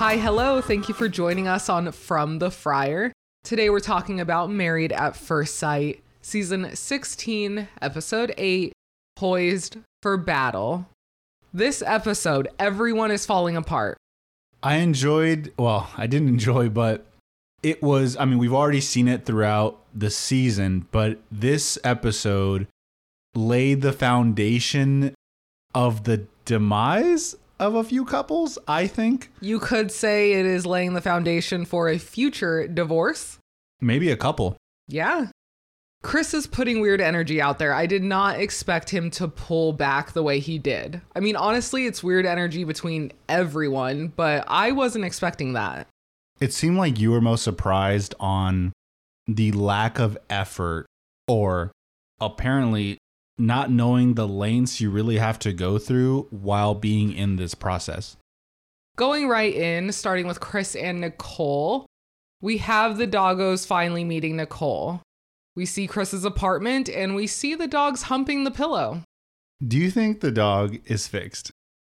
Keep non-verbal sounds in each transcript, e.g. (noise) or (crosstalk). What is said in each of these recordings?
Hi, hello. Thank you for joining us on From the Friar. Today we're talking about Married at First Sight, season 16, episode 8, Poised for Battle. This episode, everyone is falling apart. I enjoyed, well, I didn't enjoy, but it was, I mean, we've already seen it throughout the season, but this episode laid the foundation of the demise of a few couples, I think. You could say it is laying the foundation for a future divorce. Maybe a couple. Yeah. Chris is putting weird energy out there. I did not expect him to pull back the way he did. I mean, honestly, it's weird energy between everyone, but I wasn't expecting that. It seemed like you were most surprised on the lack of effort or apparently not knowing the lengths you really have to go through while being in this process. Going right in, starting with Chris and Nicole, we have the doggos finally meeting Nicole. We see Chris's apartment and we see the dogs humping the pillow. Do you think the dog is fixed?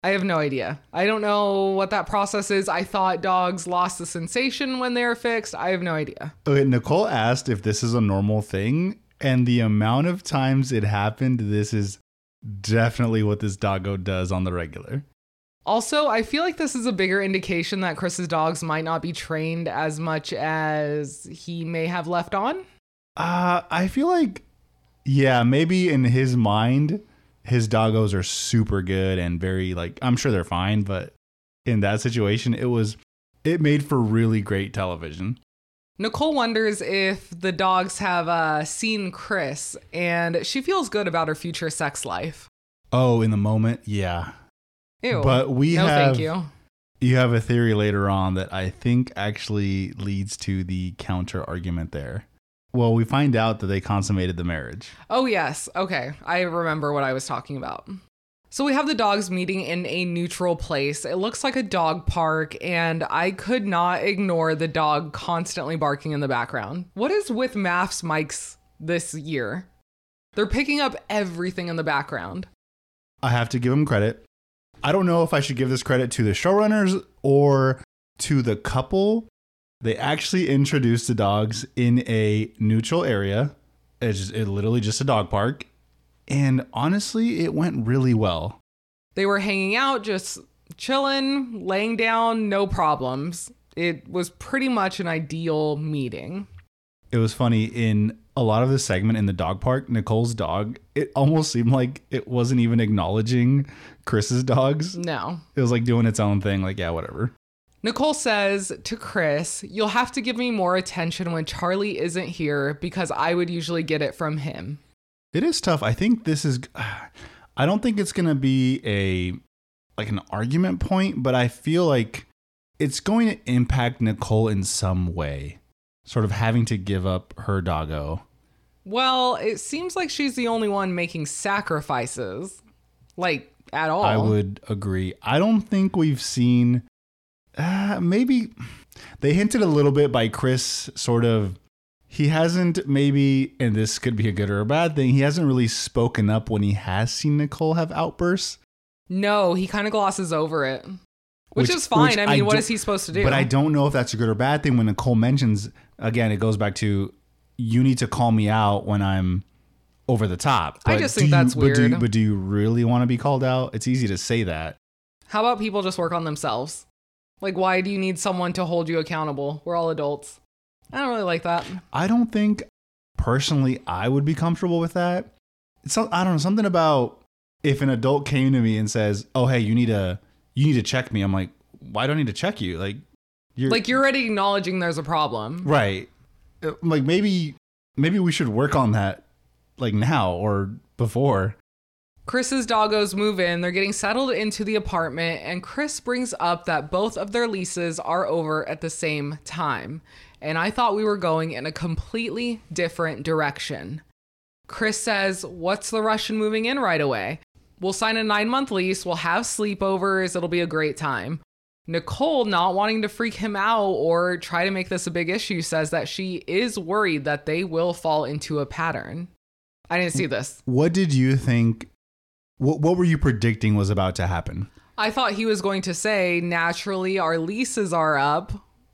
I have no idea. I don't know what that process is. I thought dogs lost the sensation when they're fixed. I have no idea. Okay, Nicole asked if this is a normal thing, and the amount of times it happened, this is definitely what this doggo does on the regular. Also, I feel like this is a bigger indication that Chris's dogs might not be trained as much as he may have left on. Uh, I feel like, yeah, maybe in his mind, his doggos are super good and very, like, I'm sure they're fine, but in that situation, it was, it made for really great television. Nicole wonders if the dogs have uh, seen Chris, and she feels good about her future sex life. Oh, in the moment, yeah. Ew. But we no, have, thank you. You have a theory later on that I think actually leads to the counter argument there. Well, we find out that they consummated the marriage. Oh, yes. Okay. I remember what I was talking about. So we have the dogs meeting in a neutral place. It looks like a dog park, and I could not ignore the dog constantly barking in the background. What is with MAFS mics this year? They're picking up everything in the background. I have to give them credit. I don't know if I should give this credit to the showrunners or to the couple. They actually introduced the dogs in a neutral area. It's just, it literally just a dog park. And honestly, it went really well. They were hanging out, just chilling, laying down, no problems. It was pretty much an ideal meeting. It was funny in a lot of the segment in the dog park, Nicole's dog, it almost seemed like it wasn't even acknowledging Chris's dogs. No. It was like doing its own thing, like, yeah, whatever. Nicole says to Chris, You'll have to give me more attention when Charlie isn't here because I would usually get it from him. It is tough. I think this is (sighs) I don't think it's going to be a like an argument point, but I feel like it's going to impact Nicole in some way. Sort of having to give up her doggo. Well, it seems like she's the only one making sacrifices. Like at all. I would agree. I don't think we've seen uh, maybe (sighs) they hinted a little bit by Chris sort of he hasn't maybe and this could be a good or a bad thing he hasn't really spoken up when he has seen nicole have outbursts. No he kind of glosses over it. Which, which is fine. Which i mean I what is he supposed to do? But i don't know if that's a good or bad thing when nicole mentions again it goes back to you need to call me out when i'm over the top. But i just think you, that's weird but do, but do you really want to be called out? It's easy to say that. How about people just work on themselves? Like why do you need someone to hold you accountable? We're all adults I don't really like that. I don't think personally I would be comfortable with that. It's I don't know something about if an adult came to me and says, "Oh, hey, you need to you need to check me." I'm like, "Why do I need to check you?" Like you're like you're already acknowledging there's a problem. Right. Uh, like maybe maybe we should work on that like now or before. Chris's doggos move in. They're getting settled into the apartment, and Chris brings up that both of their leases are over at the same time and I thought we were going in a completely different direction. Chris says, What's the rush in moving in right away? We'll sign a nine month lease, we'll have sleepovers, it'll be a great time. Nicole, not wanting to freak him out or try to make this a big issue, says that she is worried that they will fall into a pattern. I didn't see this. What did you think? What, what were you predicting was about to happen? I thought he was going to say, naturally, our leases are up.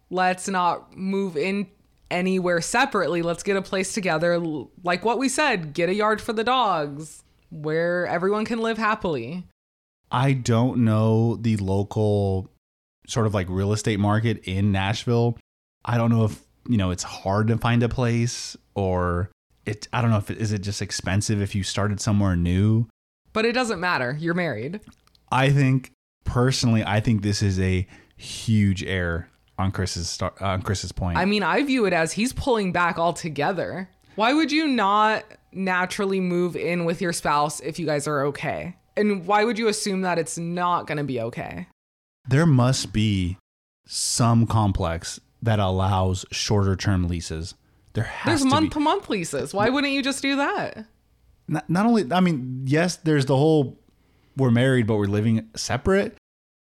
Let's not move in anywhere separately. Let's get a place together. Like what we said, get a yard for the dogs where everyone can live happily. I don't know the local sort of like real estate market in Nashville. I don't know if, you know, it's hard to find a place or it I don't know if it is it just expensive if you started somewhere new. But it doesn't matter. You're married. I think personally I think this is a huge error on Chris's star, on Chris's point. I mean, I view it as he's pulling back altogether. Why would you not naturally move in with your spouse if you guys are okay? And why would you assume that it's not going to be okay? there must be some complex that allows shorter term leases. There has There's to month be. to month leases. Why wouldn't you just do that? Not, not only I mean, yes, there's the whole we're married but we're living separate.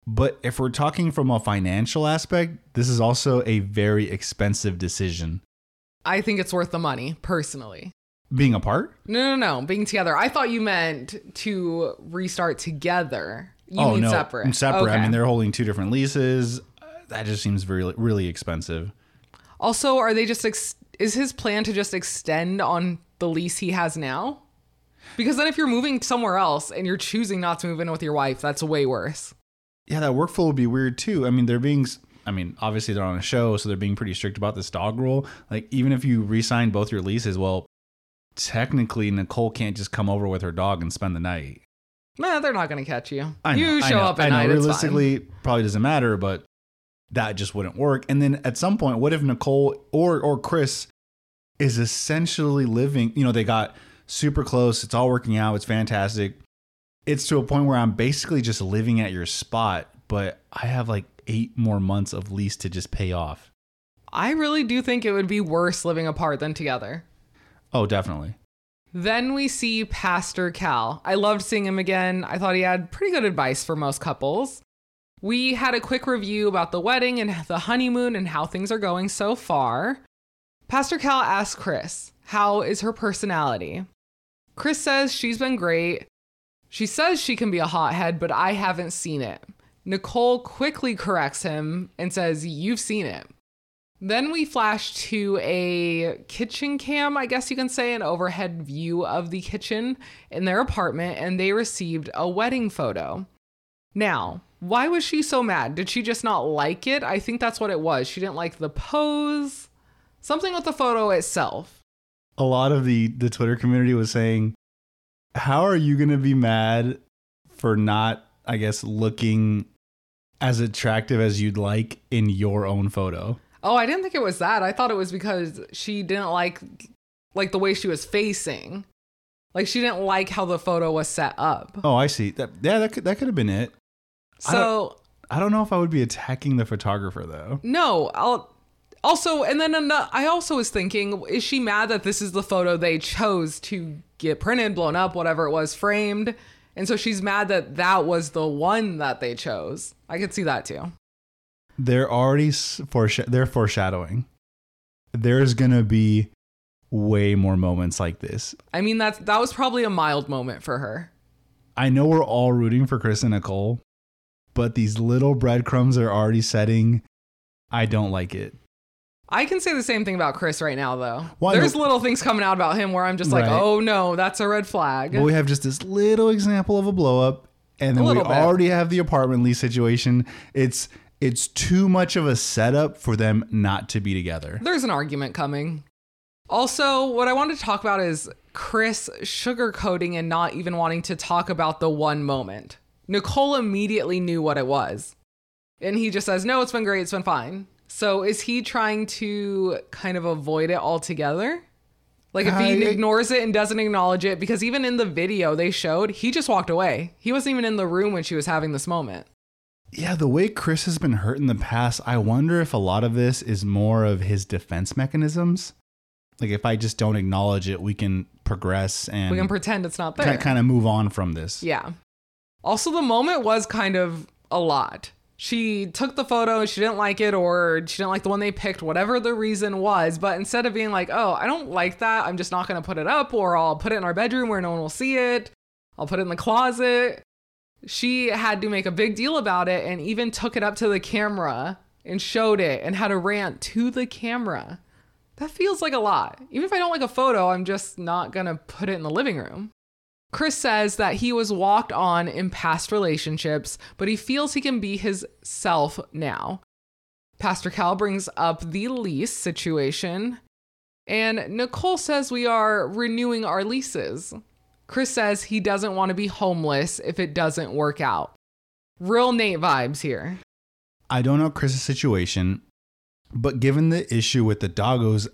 But if we're talking from a financial aspect, this is also a very expensive decision. I think it's worth the money, personally. Being apart? No, no, no. Being together. I thought you meant to restart together. You oh mean no, separate? Separate. I mean, they're holding two different leases. Uh, That just seems very really expensive. Also, are they just ex- is his plan to just extend on the lease he has now? Because then if you're moving somewhere else and you're choosing not to move in with your wife, that's way worse. Yeah, that workflow would be weird too. I mean, they're being, I mean, obviously they're on a show, so they're being pretty strict about this dog rule. Like, even if you re-sign both your leases, well, technically Nicole can't just come over with her dog and spend the night. Nah, they're not going to catch you. Know, you show up at night. It's fine. Realistically, probably doesn't matter, but that just wouldn't work. And then at some point, what if Nicole or or Chris is essentially living? You know, they got super close. It's all working out. It's fantastic. It's to a point where I'm basically just living at your spot, but I have like eight more months of lease to just pay off. I really do think it would be worse living apart than together. Oh, definitely. Then we see Pastor Cal. I loved seeing him again. I thought he had pretty good advice for most couples. We had a quick review about the wedding and the honeymoon and how things are going so far. Pastor Cal asked Chris, How is her personality? Chris says she's been great. She says she can be a hothead, but I haven't seen it. Nicole quickly corrects him and says, You've seen it. Then we flash to a kitchen cam, I guess you can say, an overhead view of the kitchen in their apartment, and they received a wedding photo. Now, why was she so mad? Did she just not like it? I think that's what it was. She didn't like the pose, something with the photo itself. A lot of the the Twitter community was saying, "How are you going to be mad for not, I guess, looking as attractive as you'd like in your own photo?" Oh, I didn't think it was that. I thought it was because she didn't like like the way she was facing. Like she didn't like how the photo was set up. Oh, I see. That yeah, that could that could have been it. I So I don't know if I would be attacking the photographer though. No, I'll also and then I also was thinking is she mad that this is the photo they chose to get printed, blown up, whatever it was, framed? And so she's mad that that was the one that they chose. I could see that too. They're already foresh- they're foreshadowing. There's going to be way more moments like this. I mean that's that was probably a mild moment for her. I know we're all rooting for Chris and Nicole, but these little breadcrumbs are already setting. I don't like it. I can say the same thing about Chris right now though. Why There's little things coming out about him where I'm just like, Right. "Oh no, that's a red flag." But we have just this little example of a blow up, and then we bit. already have the apartment lease situation. It's it's too much of a setup for them not to be together. There's an argument coming. Also, what I wanted to talk about is Chris sugarcoating and not even wanting to talk about the one moment. Nicole immediately knew what it was. And he just says, No, it's been great. It's been fine. So is he trying to kind of avoid it altogether? Like if he I- ignores it and doesn't acknowledge it, because even in the video they showed, he just walked away. He wasn't even in the room when she was having this moment. Yeah, the way Chris has been hurt in the past, I wonder if a lot of this is more of his defense mechanisms. Like if I just don't acknowledge it, we can progress and We can pretend it's not there. kind of move on from this. Yeah. Also, the moment was kind of a lot. She took the photo she didn't like it, or she didn't like the one they picked, whatever the reason was. But instead of being like, oh, I don't like that, I'm just not to put it up, or I'll put it in our bedroom where no one will see it, I'll put it in the closet. She had to make a big deal about it and even took it up to the camera and showed it and had a rant to the camera. That feels like a lot. Even if I don't like a photo, I'm just not to put it in the living room. Chris says that he was walked on in past relationships, but he feels he can be his self now. Pastor Cal brings up the lease situation, and Nicole says we are renewing our leases. Chris says he doesn't want to be homeless if it doesn't work out. Real Nate vibes here. I don't know Chris's situation, but given the issue with the doggos,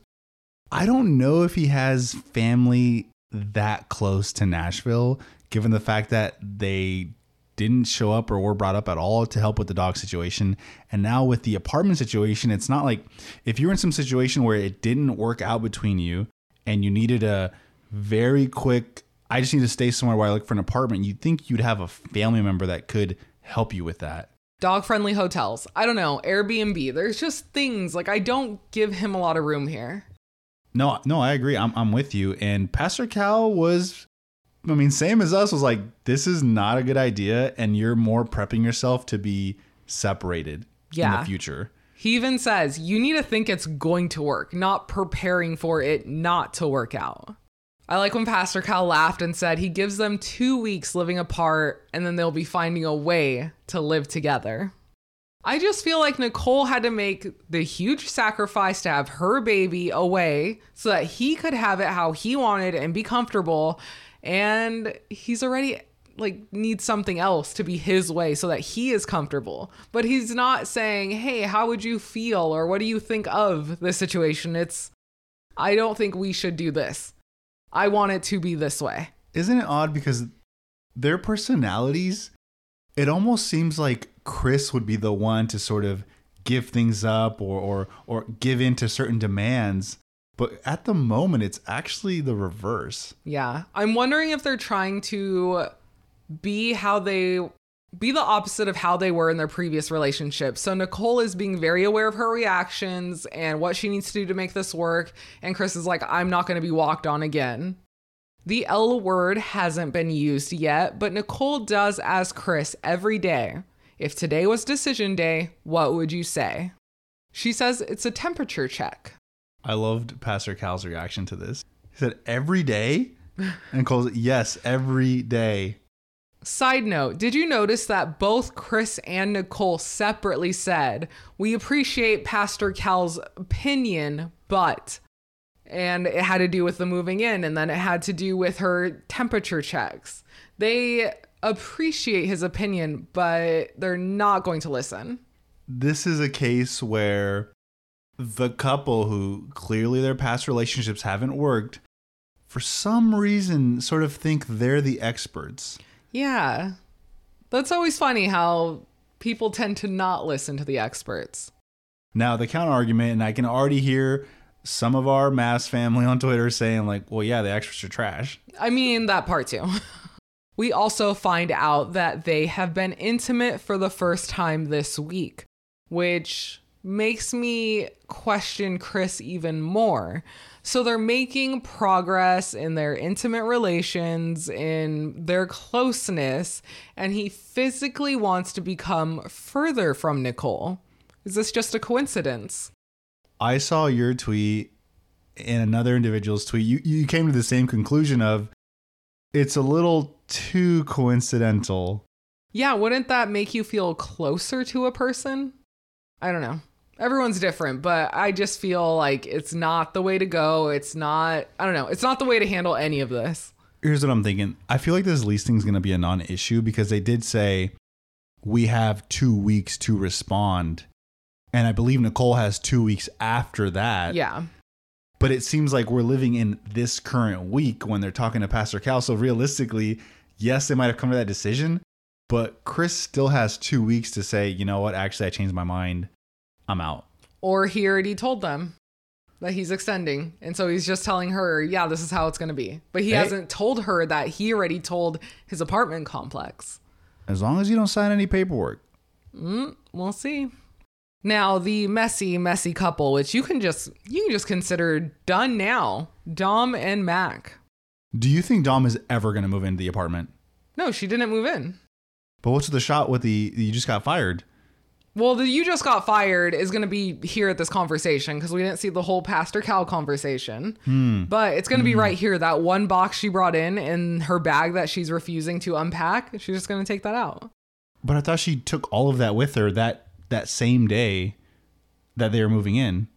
I don't know if he has family that close to Nashville, given the fact that they didn't show up or were brought up at all to help with the dog situation. And now with the apartment situation, it's not like if you're in some situation where it didn't work out between you and you needed a very quick, I just need to stay somewhere while I look for an apartment, you'd think you'd have a family member that could help you with that. Dog friendly hotels. I don't know. Airbnb. There's just things like I don't give him a lot of room here. No, no, I agree. I'm, I'm with you. And Pastor Cal was, I mean, same as us, was like, this is not a good idea. And you're more prepping yourself to be separated in the future. He even says you need to think it's going to work, not preparing for it not to work out. I like when Pastor Cal laughed and said he gives them two weeks living apart and then they'll be finding a way to live together. I just feel like Nicole had to make the huge sacrifice to have her baby away so that he could have it how he wanted and be comfortable. And he's already like needs something else to be his way so that he is comfortable. But he's not saying, "Hey, how would you feel or what do you think of this situation?" It's I don't think we should do this. I want it to be this way. Isn't it odd because their personalities, it almost seems like Chris would be the one to sort of give things up or or or give in to certain demands. But at the moment it's actually the reverse. Yeah. I'm wondering if they're trying to be how they be the opposite of how they were in their previous relationship. So Nicole is being very aware of her reactions and what she needs to do to make this work, and Chris is like I'm not going to be walked on again. The L word hasn't been used yet, but Nicole does ask Chris every day, if today was decision day, what would you say? She says it's a temperature check. I loved Pastor Cal's reaction to this. He said, every day? And calls it, yes, every day. Side note, did you notice that both Chris and Nicole separately said, We appreciate Pastor Cal's opinion, but. And it had to do with the moving in, and then it had to do with her temperature checks. They appreciate his opinion, but they're not going to listen. This is a case where the couple who clearly their past relationships haven't worked, for some reason, sort of think they're the experts. Yeah. That's always funny how people tend to not listen to the experts. Now, the counter argument, and I can already hear some of our MAFS family on Twitter saying, like, well, yeah, the experts are trash. I mean, that part too. (laughs) we also find out that they have been intimate for the first time this week, which makes me question Chris even more. So they're making progress in their intimate relations, in their closeness, and he physically wants to become further from Nicole. Is this just a coincidence? I saw your tweet and another individual's tweet. You, you came to the same conclusion of it's a little too coincidental. Yeah, wouldn't that make you feel closer to a person? I don't know. Everyone's different, but I just feel like it's not the way to go. It's not, I don't know, it's not the way to handle any of this. Here's what I'm thinking. I feel like this lease thing is going to be a non issue because they did say we have two weeks to respond. And I believe Nicole has two weeks after that. Yeah. But it seems like we're living in this current week when they're talking to Pastor Cal. So realistically, yes, they might have come to that decision, but Chris still has two weeks to say, you know what, actually, I changed my mind. I'm out. Or he already told them that he's extending. And so he's just telling her, yeah, this is how it's going to be. But he Hey. hasn't told her that he already told his apartment complex. As long as you don't sign any paperwork. Mm, we'll see. Now, the messy, messy couple, which you can just you can just consider done now. Dom and Mac. Do you think Dom is ever going to move into the apartment? No, she didn't move in. But what's the shot with the you just got fired? Well, the you just got fired is going to be here at this conversation because we didn't see the whole Pastor Cal conversation. Hmm. But it's going to be hmm. right here. That one box she brought in in her bag that she's refusing to unpack, she's just going to take that out. But I thought she took all of that with her that that same day that they were moving in.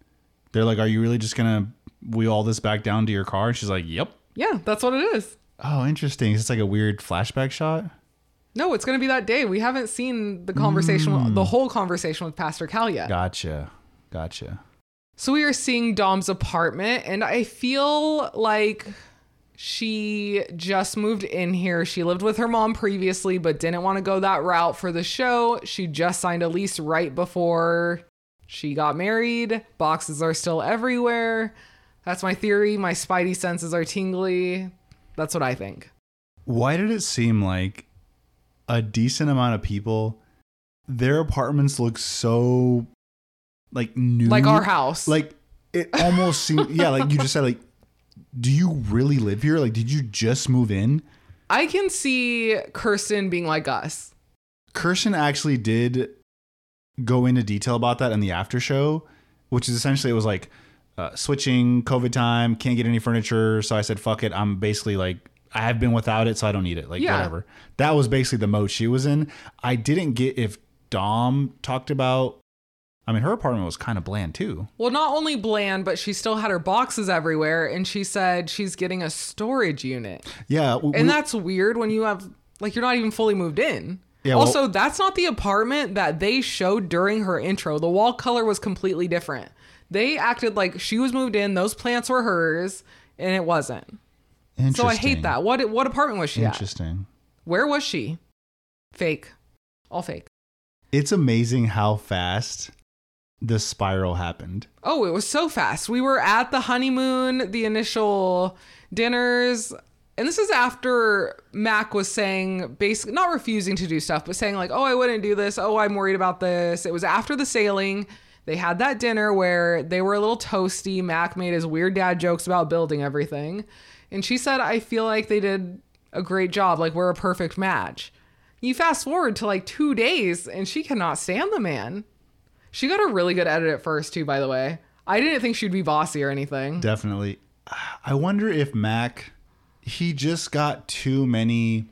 They're like, "Are you really just gonna wheel all this back down to your car?" And she's like, "Yep." Yeah, that's what it is. Oh, interesting. It's like a weird flashback shot. No, it's going to be that day. We haven't seen the conversation, mm. the whole conversation with Pastor Cal yet. Gotcha. Gotcha. So we are seeing Dom's apartment, and I feel like she just moved in here. She lived with her mom previously, but didn't want to go that route for the show. She just signed a lease right before she got married. Boxes are still everywhere. That's my theory. My spidey senses are tingly. That's what I think. Why did it seem like a decent amount of people their apartments look so like new Like our house. like it (laughs) almost seemed yeah like you just said like do you really live here like did you just move in I can see Kirsten being like us. kirsten actually did go into detail about that in the after show which is essentially it was like uh, switching covid time can't get any furniture so i said fuck it i'm basically like i have been without it so i don't need it like Yeah. whatever that was basically the mode she was in i didn't get if dom talked about i mean her apartment was kind of bland too Well, not only bland, but she still had her boxes everywhere, and she said she's getting a storage unit. yeah w- And that's weird when you have, like, you're not even fully moved in. Yeah, well- also, that's not the apartment that they showed during her intro. The wall color was completely different. They acted like she was moved in, those plants were hers, and it wasn't. So I hate that. What what apartment was she at? interesting Where was she? Fake. All fake. it's amazing how fast the spiral happened Oh, it was so fast. We were at the honeymoon, the initial dinners, and this is after Mac was saying basically not refusing to do stuff, but saying like, "Oh, I wouldn't do this. Oh, I'm worried about this." It was after the sailing. They had that dinner where they were a little toasty. Mac made his weird dad jokes about building everything. And she said, "I feel like they did a great job. Like we're a perfect match." You fast forward to like 2 days and she cannot stand the man. She got a really good edit at first, too, by the way. I didn't think she'd be bossy or anything. Definitely. I wonder if Mac he just got too many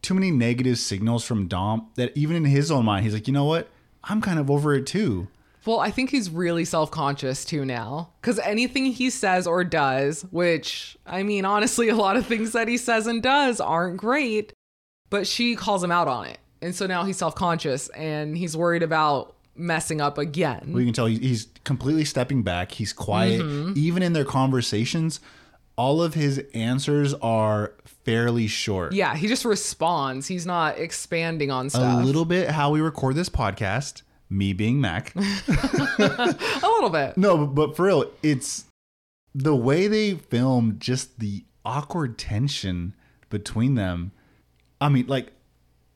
too many negative signals from Dom that even in his own mind he's like, "You know what? I'm kind of over it too." Well, I think he's really self conscious too now. Because anything he says or does, which, I mean, honestly, a lot of things that he says and does aren't great, but she calls him out on it. And so now he's self conscious and he's worried about messing up again. Well, you can tell he's completely stepping back. He's quiet. Mm-hmm. Even in their conversations, all of his answers are fairly short. yeah, he just responds. He's not expanding on stuff. A little bit how we record this podcast, me being Mac. (laughs) (laughs) a little bit. No, but, for real, it's the way they film just the awkward tension between them. I mean, like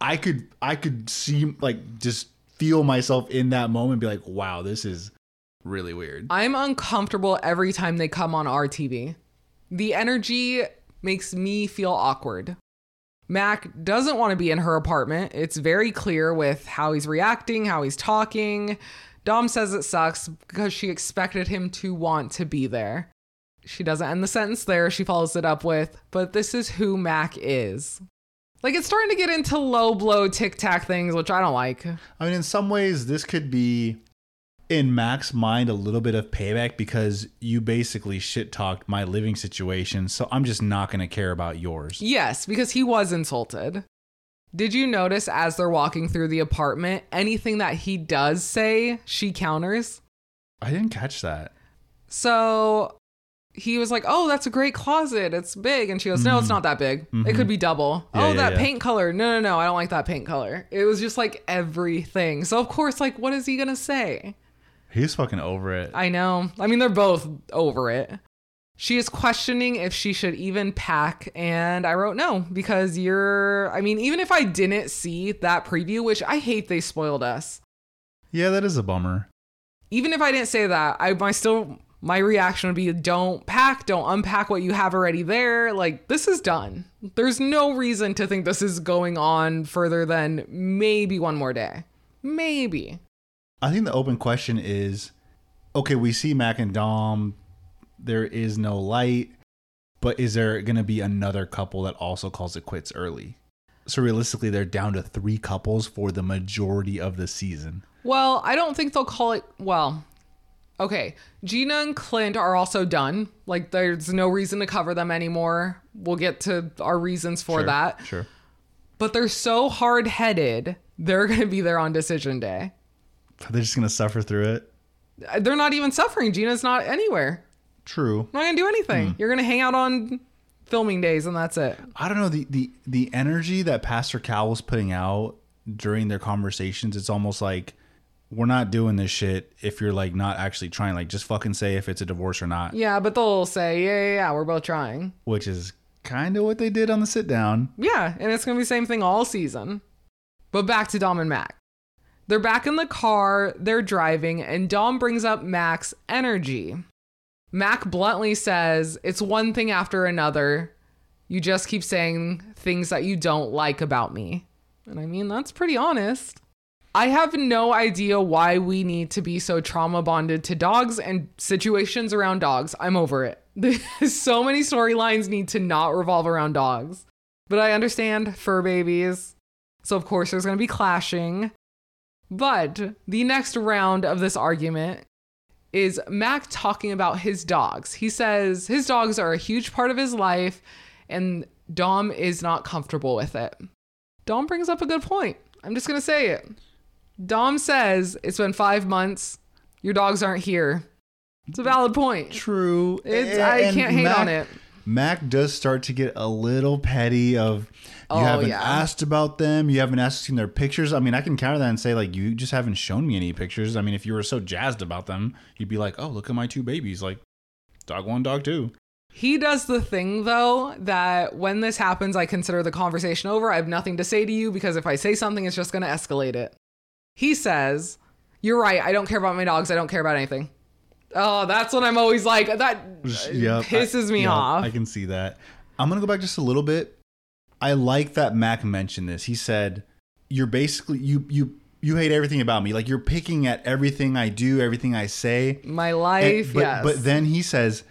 I could I could see like just feel myself in that moment be like, wow, this is really weird. I'm uncomfortable every time they come on our TV. The energy makes me feel awkward. Mac doesn't want to be in her apartment. It's very clear with how he's reacting, how he's talking. Dom says it sucks because she expected him to want to be there. She doesn't end the sentence there. She follows it up with, but this is who Mac is. Like it's starting to get into low blow tic tac things, which I don't like. I mean, in some ways, this could be in Mac's mind a little bit of payback because you basically shit talked my living situation, so I'm just not going to care about yours. Yes, because he was insulted. Did you notice as they're walking through the apartment, anything that he does say, she counters? I didn't catch that. So he was like, Oh, that's a great closet. It's big. And she goes, No, it's not that big. It could be double. Mm-hmm. Yeah, oh, yeah, that yeah. paint color. No, no, no. I don't like that paint color. It was just like everything. So, of course, like, what is he going to say? He's fucking over it. I know. I mean, they're both over it. She is questioning if she should even pack, and I wrote no because you're. I mean, even if I didn't see that preview, which I hate they spoiled us, yeah, that is a bummer. even if I didn't say that, I, I still my reaction would be don't pack, don't unpack what you have already there. Like, this is done. There's no reason to think this is going on further than maybe one more day. Maybe. I think the open question is okay, we see Mac and Dom, there is no light, but is there going to be another couple that also calls it quits early? So realistically, they're down to three couples for the majority of the season. Well, I don't think they'll call it. Well, okay. Gina and Clint are also done. Like, there's no reason to cover them anymore. We'll get to our reasons for Sure, that. Sure. But they're so hard headed, they're going to be there on decision day. They're just going to suffer through it. Uh, they're not even suffering. Gina's not anywhere. True. Not going to do anything. Hmm. You're going to hang out on filming days, and that's it. I don't know the the the energy that Pastor Cal was putting out during their conversations. It's almost like we're not doing this shit if you're like not actually trying. Like just fucking say if it's a divorce or not, Yeah, but they'll say, yeah, yeah, yeah, we're both trying. which is kind of what they did on the sit down. Yeah, and it's gonna be the same thing all season. But back to Dom and Mac. They're back in the car, they're driving, and Dom brings up Mac's energy. Mac bluntly says, It's one thing after another. You just keep saying things that you don't like about me. And I mean, that's pretty honest. I have no idea why we need to be so trauma bonded to dogs and situations around dogs. I'm over it. (laughs) so many storylines need to not revolve around dogs. But I understand fur babies. So, of course, there's going to be clashing. But the next round of this argument is Mac talking about his dogs. He says his dogs are a huge part of his life and Dom is not comfortable with it. Dom brings up a good point. I'm just going to say it. Dom says it's been five months. Your dogs aren't here. It's a valid point. True. It's, I can't hate Mac- on it. Mac does start to get a little petty of you Oh, haven't yeah. asked about them, you haven't asked seen their pictures. I mean, I can counter that and say like you just haven't shown me any pictures. I mean, if you were so jazzed about them, you'd be like, "Oh, look at my two babies." Like dog 1, dog 2. He does the thing though that when this happens, I consider the conversation over. I have nothing to say to you because if I say something, it's just going to escalate it. He says, You're right. I don't care about my dogs. I don't care about anything. Oh, that's what I'm always like. That Yep, pisses I- me yep, off. I can see that. I'm gonna go back just a little bit. I like that Mac mentioned this. He said, "You're basically you you you hate everything about me. Like you're picking at everything I do, everything I say." my And- life, but, yes. but then he says,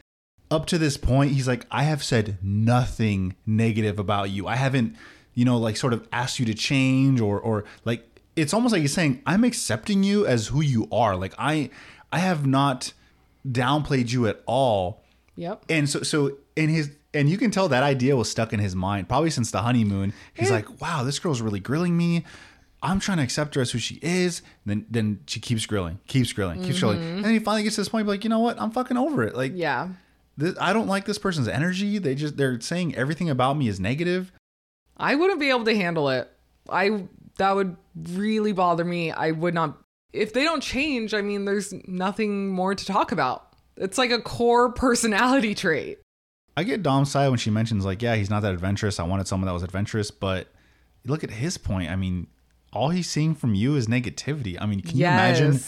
up to this point, he's like, I have said nothing negative about you. I haven't, you know, like sort of asked you to change or or like it's almost like he's saying, I'm accepting you as who you are. Like I I have not downplayed you at all. yep. And so so in his and you can tell that idea was stuck in his mind probably since the honeymoon. He's Yeah. like, wow, this girl's really grilling me. I'm trying to accept her as who she is. then then she keeps grilling, keeps grilling, keeps grilling. Mm-hmm. And then he finally gets to this point, be like, you know what? I'm fucking over it. Like, Yeah. this, I don't like this person's energy. They just they're saying everything about me is negative. I wouldn't be able to handle it. I that would really bother me. I would not if they don't change, I mean there's nothing more to talk about. It's like a core personality trait. I get Dom's side when she mentions like, yeah, he's not that adventurous. I wanted someone that was adventurous, but look at his point. I mean, all he's seeing from you is negativity. I mean, can you imagine?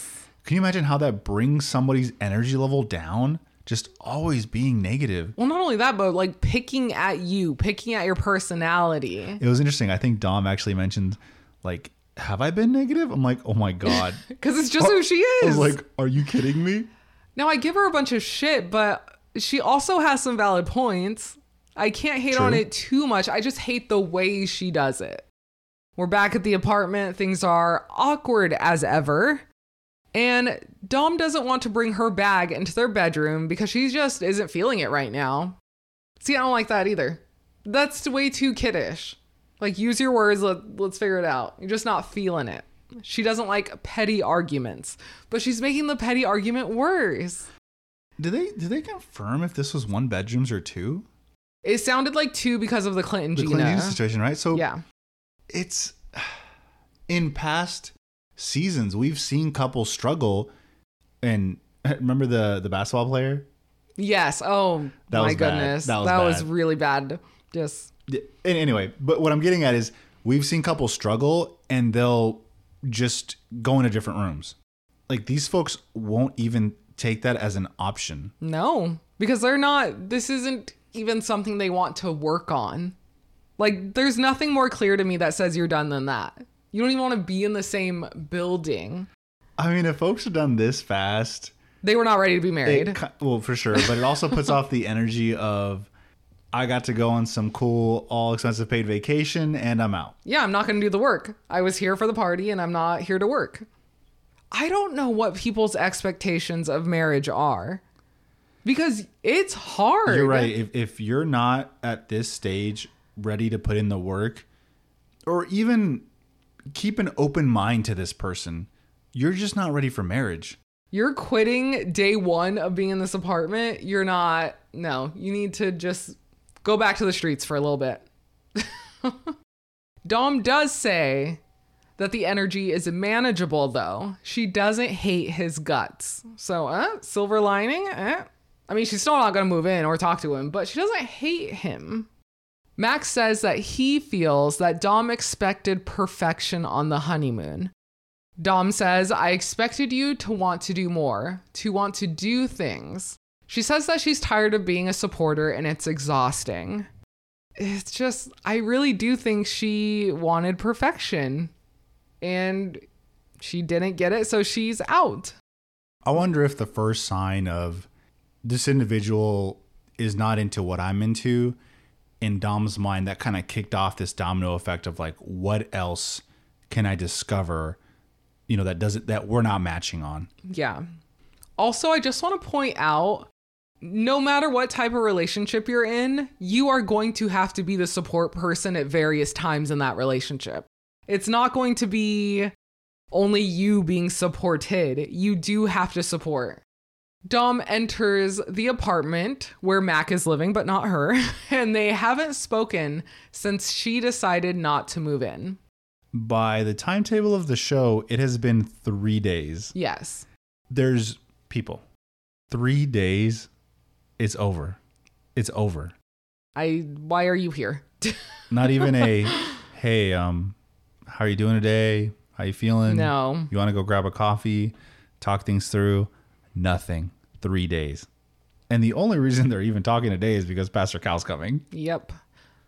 Can you imagine how that brings somebody's energy level down? Just always being negative. Well, not only that, but like picking at you, picking at your personality. It was interesting. I think Dom actually mentioned, like, have I been negative? I'm like, oh my god. (laughs) Because it's just who she is. like, are you kidding me? now I give her a bunch of shit, but she also has some valid points. I can't hate on it too much. I just hate the way she does it. We're back at the apartment. Things are awkward as ever. And Dom doesn't want to bring her bag into their bedroom because she just isn't feeling it right now. See, I don't like that either. That's way too kiddish. Like, use your words, let, let's figure it out. You're just not feeling it. She doesn't like petty arguments, but she's making the petty argument worse. Did they did they confirm if this was one bedrooms or two? It sounded like two because of the Clinton The Gina. Clinton situation, right? So Yeah. it's in past seasons we've seen couples struggle and (laughs) remember the the basketball player Yes. Oh That my was bad. goodness. That That was was, bad. really bad. Just and anyway but what i'm getting at is we've seen couples struggle and they'll just go into different rooms like these folks won't even take that as an option. No, because they're not, this isn't even something they want to work on. Like, there's nothing more clear to me that says you're done than that. You don't even want to be in the same building. I mean, if folks are done this fast, They were not ready to be married. it, well, for sure, but it also puts off the energy of I got to go on some cool, all expensive paid vacation and I'm out. yeah, I'm not going to do the work. I was here for the party and I'm not here to work. I don't know what people's expectations of marriage are because it's hard. You're right. If, if you're not at this stage ready to put in the work or even keep an open mind to this person, you're just not ready for marriage. You're quitting day one of being in this apartment. You're not, no, you need to just go back to the streets for a little bit. (laughs) Dom does say that the energy is manageable, though. She doesn't hate his guts. So, uh, silver lining, eh? I mean, she's still not going to move in or talk to him, but she doesn't hate him. Mac says that he feels that Dom expected perfection on the honeymoon. Dom says, I expected you to want to do more, to want to do things. She says that she's tired of being a supporter and it's exhausting. It's just, I really do think she wanted perfection and she didn't get it, so she's out. I wonder if the first sign of this individual is not into what I'm into in Dom's mind that kind of kicked off this domino effect of like what else can I discover you know that doesn't that we're not matching on. Yeah. Also, I just want to point out no matter what type of relationship you're in, you are going to have to be the support person at various times in that relationship. It's not going to be only you being supported. You do have to support. Dom enters the apartment where Mac is living, but not her, (laughs) and they haven't spoken since she decided not to move in. By the timetable of the show, it has been 3 days. Yes. There's people. 3 days it's over. It's over. I why are you here? (laughs) Not even a hey, um how are you doing today? How you feeling? no. You want to go grab a coffee, talk things through? Nothing. Three days. And the only reason they're even talking today is because Pastor Cal's coming. Yep.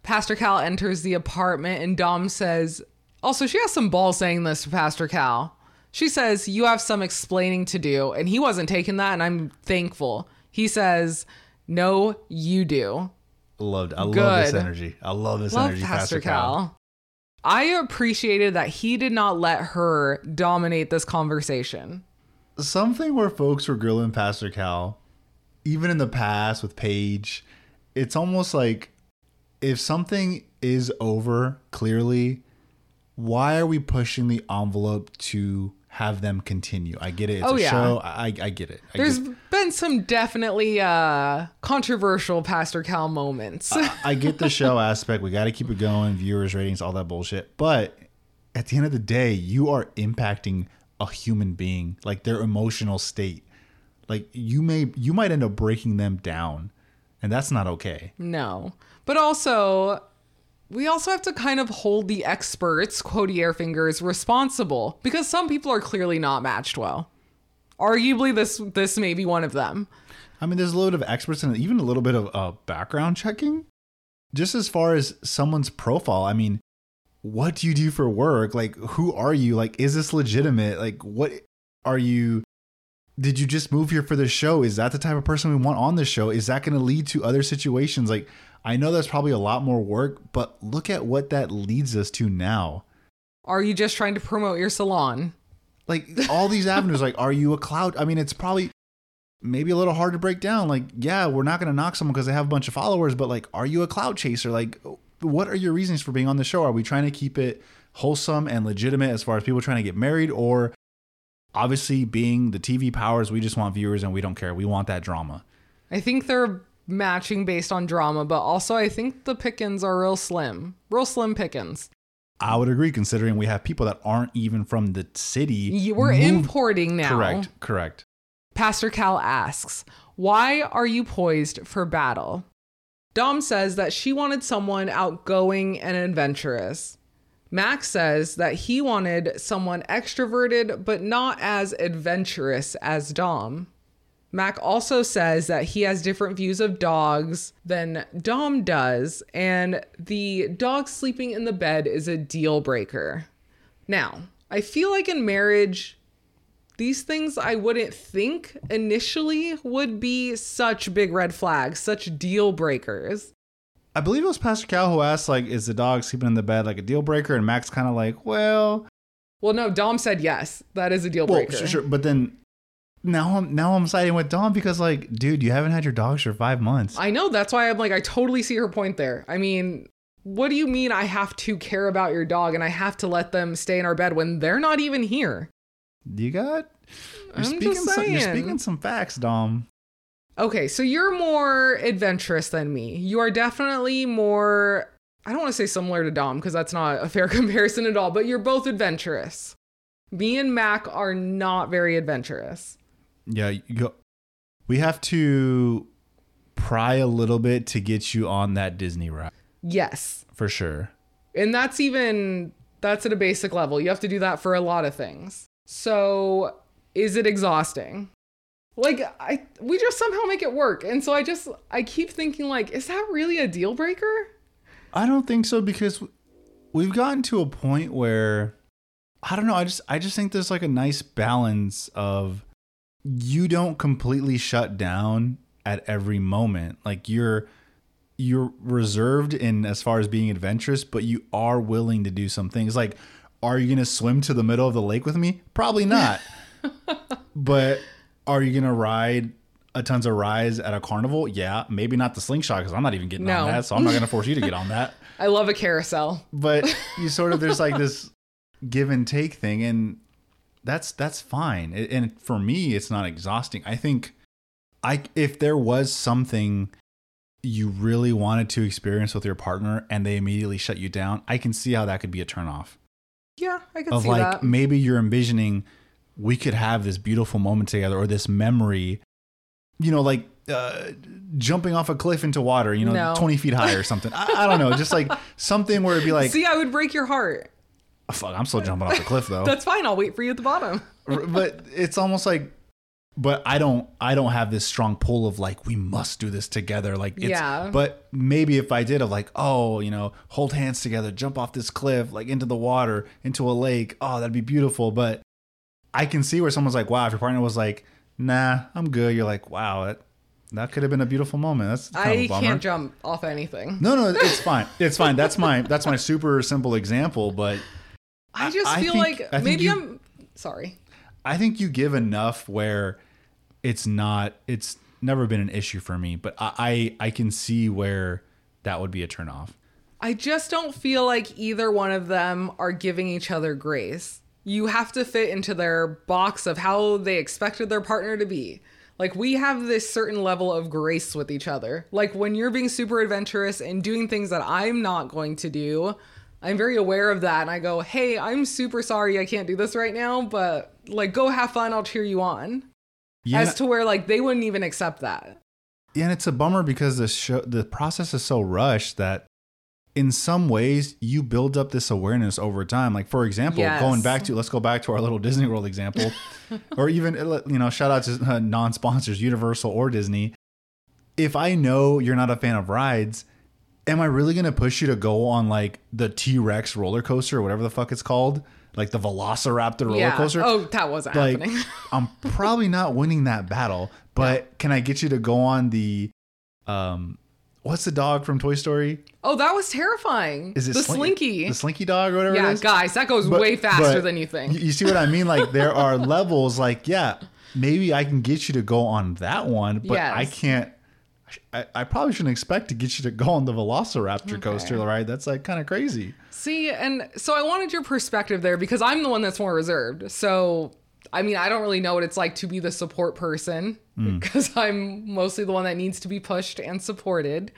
Pastor Cal enters the apartment and Dom says, also, she has some balls saying this to Pastor Cal. She says, You have some explaining to do. And he wasn't taking that, and I'm thankful. He says, No, you do. Loved. I love this energy. I love this Love energy, Pastor Cal. I appreciated that he did not let her dominate this conversation. Something where folks were grilling Pastor Cal, even in the past with Paige, it's almost like if something is over clearly, why are we pushing the envelope to have them continue? I get it. It's Oh, a yeah. show. I, I get it. I There's get- been some definitely uh, controversial Pastor Cal moments. I (laughs) get the show aspect. We got to keep it going, viewers, ratings, all that bullshit. But at the end of the day, you are impacting a human being, like their emotional state. Like you may, you might end up breaking them down, and that's not okay. No. But also, we also have to kind of hold the experts, quotey air fingers, responsible because some people are clearly not matched well. Arguably, this this may be one of them. I mean, there's a load of experts and even a little bit of uh, background checking, just as far as someone's profile. I mean, what do you do for work? Like, who are you? Like, is this legitimate? Like, what are you? Did you just move here for the show? Is that the type of person we want on the show? Is that going to lead to other situations? Like, I know that's probably a lot more work, but look at what that leads us to now. Are you just trying to promote your salon? Like, all these avenues, like, are you a cloud? I mean, it's probably maybe a little hard to break down. Like, yeah, we're not going to knock someone because they have a bunch of followers, but like, are you a cloud chaser? Like, what are your reasons for being on the show? Are we trying to keep it wholesome and legitimate as far as people trying to get married? Or obviously, being the TV powers, we just want viewers and we don't care. We want that drama. I think they're matching based on drama, but also I think the pickings are real slim. Real slim pickings. I would agree, considering we have people that aren't even from the city. You- We're moved- importing now. Correct, correct. Pastor Cal asks, Why are you poised for battle? Dom says that she wanted someone outgoing and adventurous. Mac says that he wanted someone extroverted but not as adventurous as Dom. Mac also says that he has different views of dogs than Dom does, and the dog sleeping in the bed is a deal breaker. Now, I feel like in marriage, these things I wouldn't think initially would be such big red flags, such deal breakers. I believe it was Pastor Cal who asked, like, is the dog sleeping in the bed like a deal breaker? And Mac's kind of like, well, Well, no, Dom said yes. That is a deal well, breaker. sure, sure. But then now I'm now I'm siding with Dom because, like, dude, you haven't had your dogs for five months. I know. That's why I'm like, I totally see her point there. I mean, what do you mean I have to care about your dog and I have to let them stay in our bed when they're not even here? You got. You're I'm speaking. just Some, you're speaking some facts, Dom. Okay, so you're more adventurous than me. You are definitely more, I don't want to say similar to Dom because that's not a fair (laughs) comparison at all, but you're both adventurous. Me and Mac are not very adventurous. Yeah, you go. We have to pry a little bit to get you on that Disney ride Yes. for sure. And that's even that's at a basic level. You have to do that for a lot of things. So, is it exhausting? Like I we just somehow make it work. And so I just I keep thinking like is that really a deal breaker? I don't think so because we've gotten to a point where I don't know. I just I just think there's like a nice balance of you don't completely shut down at every moment. Like you're you're reserved in as far as being adventurous, but you are willing to do some things. Like, are you gonna swim to the middle of the lake with me? Probably not. (laughs) but are you gonna ride a tons of rides at a carnival? Yeah, maybe not the slingshot because I'm not even getting on that, so I'm not gonna (laughs) force you to get on that I love a carousel. but (laughs) you sort of there's like this give and take thing and that's that's fine and for me it's not exhausting i think i if there was something you really wanted to experience with your partner and they immediately shut you down i can see how that could be a turnoff Yeah, I can of see like that. maybe you're envisioning we could have this beautiful moment together or this memory you know like uh, jumping off a cliff into water you know No. 20 feet high or something I, I don't know just like (laughs) something where it'd be like see, I would break your heart. Fuck, I'm still jumping off the cliff though. (laughs) That's fine. I'll wait for you at the bottom. but it's almost like, but I don't, I don't have this strong pull of like we must do this together. Like, it's, Yeah. But maybe if I did, of like, oh, you know, hold hands together, jump off this cliff, like into the water, into a lake. Oh, that'd be beautiful. But I can see where someone's like, wow, if your partner was like, nah, I'm good. You're like, wow, that that could have been a beautiful moment. That's I can't jump off anything. no, no, it's (laughs) fine. It's fine. That's my that's my super simple example. But I just I feel think- like maybe you- I'm sorry. I think you give enough where it's not it's never been an issue for me, but I I, I can see where that would be a turnoff. I just don't feel like either one of them are giving each other grace. You have to fit into their box of how they expected their partner to be. Like we have this certain level of grace with each other. Like when you're being super adventurous and doing things that I'm not going to do, I'm very aware of that and I go, "Hey, I'm super sorry I can't do this right now, but like go have fun, I'll cheer you on." Yeah, As to where like they wouldn't even accept that. yeah, and it's a bummer because the show the process is so rushed that in some ways you build up this awareness over time. Like for example, Yes. going back to let's go back to our little Disney World example, (laughs) or even you know shout out to uh, non-sponsors, Universal or Disney. If I know you're not a fan of rides, am I really gonna push you to go on like the T Rex roller coaster or whatever the fuck it's called, like the Velociraptor roller yeah. coaster? Oh, that wasn't like happening. (laughs) I'm probably not winning that battle, but can I get you to go on the um what's the dog from Toy Story? Oh, that was terrifying. Is it the Slink- Slinky? The Slinky dog or whatever yeah, is? guys, that goes But- way faster than you think. You, you see what I mean? Like there are (laughs) levels like yeah, maybe I can get you to go on that one, but Yes. I can't I, I probably shouldn't expect to get you to go on the Velociraptor coaster, right? That's like kind of crazy. See, and so I wanted your perspective there because I'm the one that's more reserved. So, I mean, I don't really know what it's like to be the support person Hmm. because (laughs) I'm mostly the one that needs to be pushed and supported.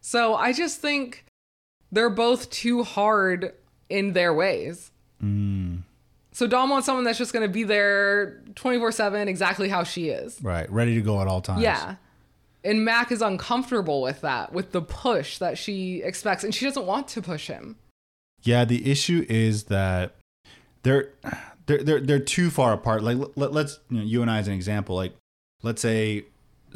So, I just think they're both too hard in their ways. Hmm. So, Dom wants someone that's just going to be there 24 7, exactly how she is. Right. Ready to go at all times. Yeah. And Mac is uncomfortable with that, with the push that she expects, and she doesn't want to push him. Yeah, the issue is that they're they're they're, they're too far apart. Like let, let's you know, you and I as an example. Like let's say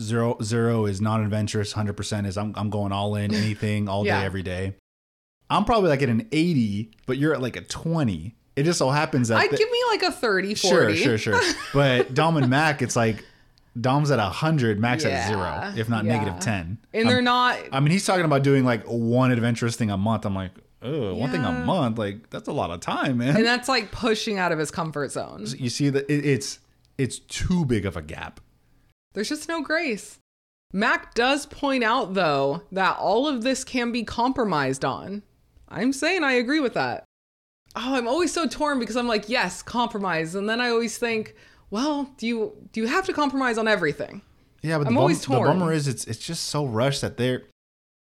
zero zero is non-adventurous, hundred percent is I'm I'm going all in, anything, all (laughs) Yeah. day, every day. I'm probably like at an eighty, but you're at like a twenty. It just so happens that I'd give me like a 30, 40. sure, sure, sure. (laughs) But Dom and Mac, it's like Dom's at hundred, Mac's at zero, if not yeah. negative ten. And they're not I mean, he's talking about doing like one adventurous thing a month. I'm like, oh, one thing a month, like that's a lot of time, man. and that's like pushing out of his comfort zone. you see that it, it's it's too big of a gap. There's just no grace. Mac does point out, though, that all of this can be compromised on. I'm saying I agree with that. Oh, I'm always so torn because I'm like, yes, compromise. And then I always think, well, do you do you have to compromise on everything? Yeah, but I'm the, always bum- the torn. bummer is it's it's just so rushed that they're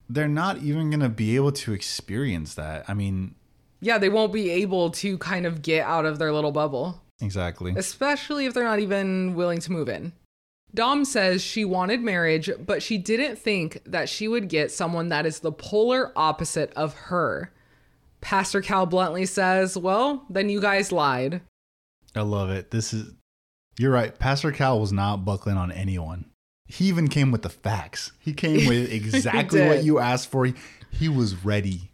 they're not even gonna be able to experience that. I mean, Yeah, they won't be able to kind of get out of their little bubble, exactly. especially if they're not even willing to move in. Dom says she wanted marriage, but she didn't think that she would get someone that is the polar opposite of her. Pastor Cal bluntly says, Well, then you guys lied. I love it. This is you're right. Pastor Cal was not buckling on anyone. He even came with the facts. He came with (laughs) exactly what you asked for. He, he was ready.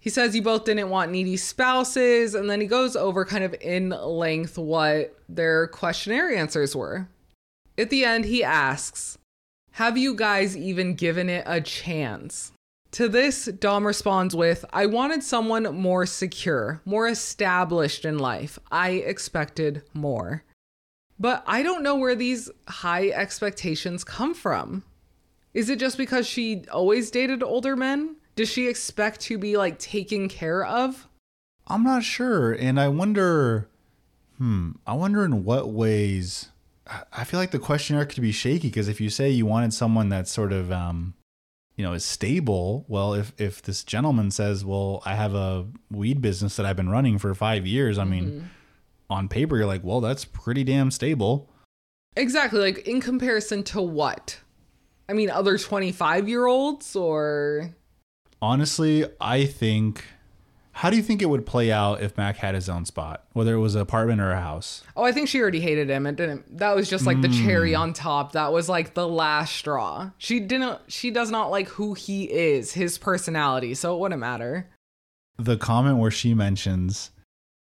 He says you both didn't want needy spouses, and then he goes over kind of in length what their questionnaire answers were. At the end, he asks, Have you guys even given it a chance? To this, Dom responds with, I wanted someone more secure, more established in life. I expected more. But I don't know where these high expectations come from. Is it just because she always dated older men? Does she expect to be like taken care of? I'm not sure, and I wonder. Hmm. I wonder in what ways. I- feel like the questionnaire could be shaky because if you say you wanted someone that's sort of, um, you know, is stable. Well, if if this gentleman says, "Well, I have a weed business that I've been running for five years," I mean, on paper you're like, "Well, that's pretty damn stable." Exactly. Like in comparison to what? I mean, other 25 year olds or. Honestly, I think. How do you think it would play out if Mac had his own spot, whether it was an apartment or a house? Oh, I think she already hated him. It didn't. That was just like the hmm. cherry on top. That was like the last straw. She didn't. She does not like who he is, his personality. So it wouldn't matter. The comment where she mentions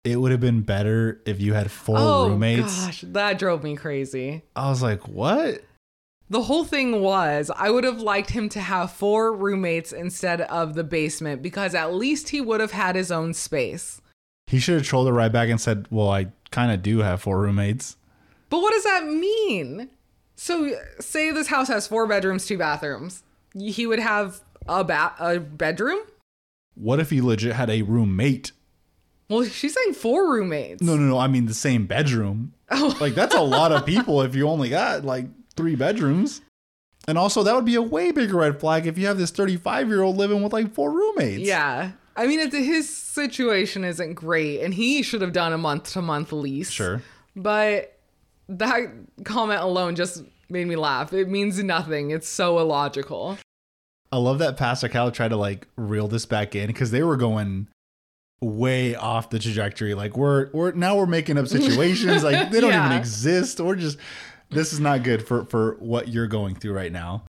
it would have been better if you had four oh roommates. gosh, that drove me crazy. I was like, what? The whole thing was I would have liked him to have four roommates instead of the basement because at least he would have had his own space. He should have trolled her right back and said, Well, I kind of do have four roommates. But what does that mean? So say this house has four bedrooms, two bathrooms. He would have a ba- a bedroom? What if he legit had a roommate? Well, she's saying four roommates. No, no, no. I mean, the same bedroom. Oh. (laughs) Like, that's a lot of people if you only got like three bedrooms. And also, that would be a way bigger red flag if you have this 35 year old living with like four roommates. Yeah. I mean, it's, his situation isn't great, and he should have done a month to month lease. Sure. But that comment alone just made me laugh. It means nothing. It's so illogical. I love that Pastor Cal tried to like reel this back in because they were going way off the trajectory. Like we're we're now we're making up situations like they don't (laughs) Yeah. even exist. Or just this is not good for for what you're going through right now.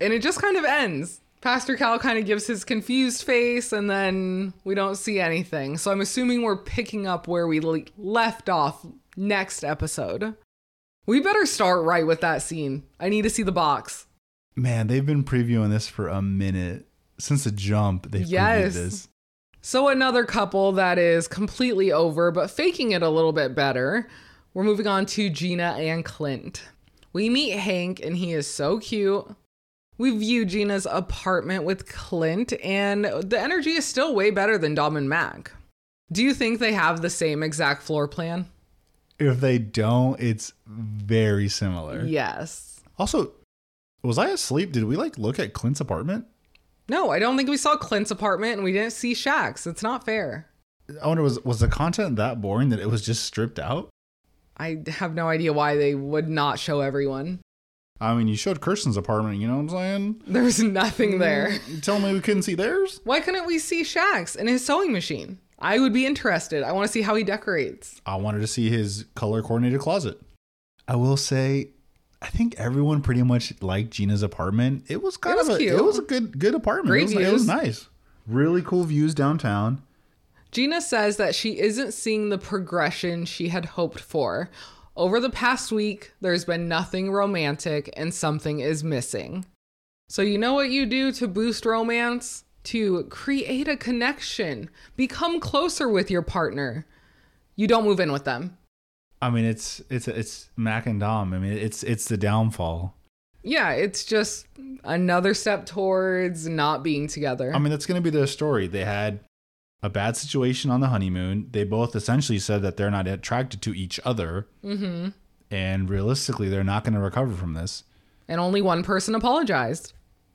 And it just kind of ends. Pastor Cal kind of gives his confused face, and then we don't see anything. So I'm assuming we're picking up where we le- left off next episode. We better start right with that scene. I need to see the box. Man, they've been previewing this for a minute since the jump. They've Yes. previewed this. So, another couple that is completely over, but faking it a little bit better. We're moving on to Gina and Clint. We meet Hank, and he is so cute. We view Gina's apartment with Clint, and the energy is still way better than Dom and Mac. Do you think they have the same exact floor plan? If they don't, it's very similar. Yes. Also, was I asleep? Did we like look at Clint's apartment? No, I don't think we saw Clint's apartment, and we didn't see Shaq's. It's not fair. I wonder was was the content that boring that it was just stripped out? I have no idea why they would not show everyone. I mean, you showed Kirsten's apartment. You know what I'm saying? There was nothing mm, there. You telling me we couldn't see theirs? Why couldn't we see Shaq's and his sewing machine? I would be interested. I want to see how he decorates. I wanted to see his color coordinated closet. I will say, I think everyone pretty much liked Gina's apartment. It was kind was of a, cute. it was a good good apartment. Great it, was, it was views. nice. Really cool views downtown. Gina says that she isn't seeing the progression she had hoped for. Over the past week, there's been nothing romantic and something is missing. So, you know what you do to boost romance? To create a connection, become closer with your partner. You don't move in with them. I mean, it's it's it's Mac and Dom. I mean, it's it's the downfall. Yeah, it's just another step towards not being together. I mean, that's going to be their story. They had a bad situation on the honeymoon. They both essentially said that they're not attracted to each other. Mm-hmm. And realistically, they're not going to recover from this. and only one person apologized.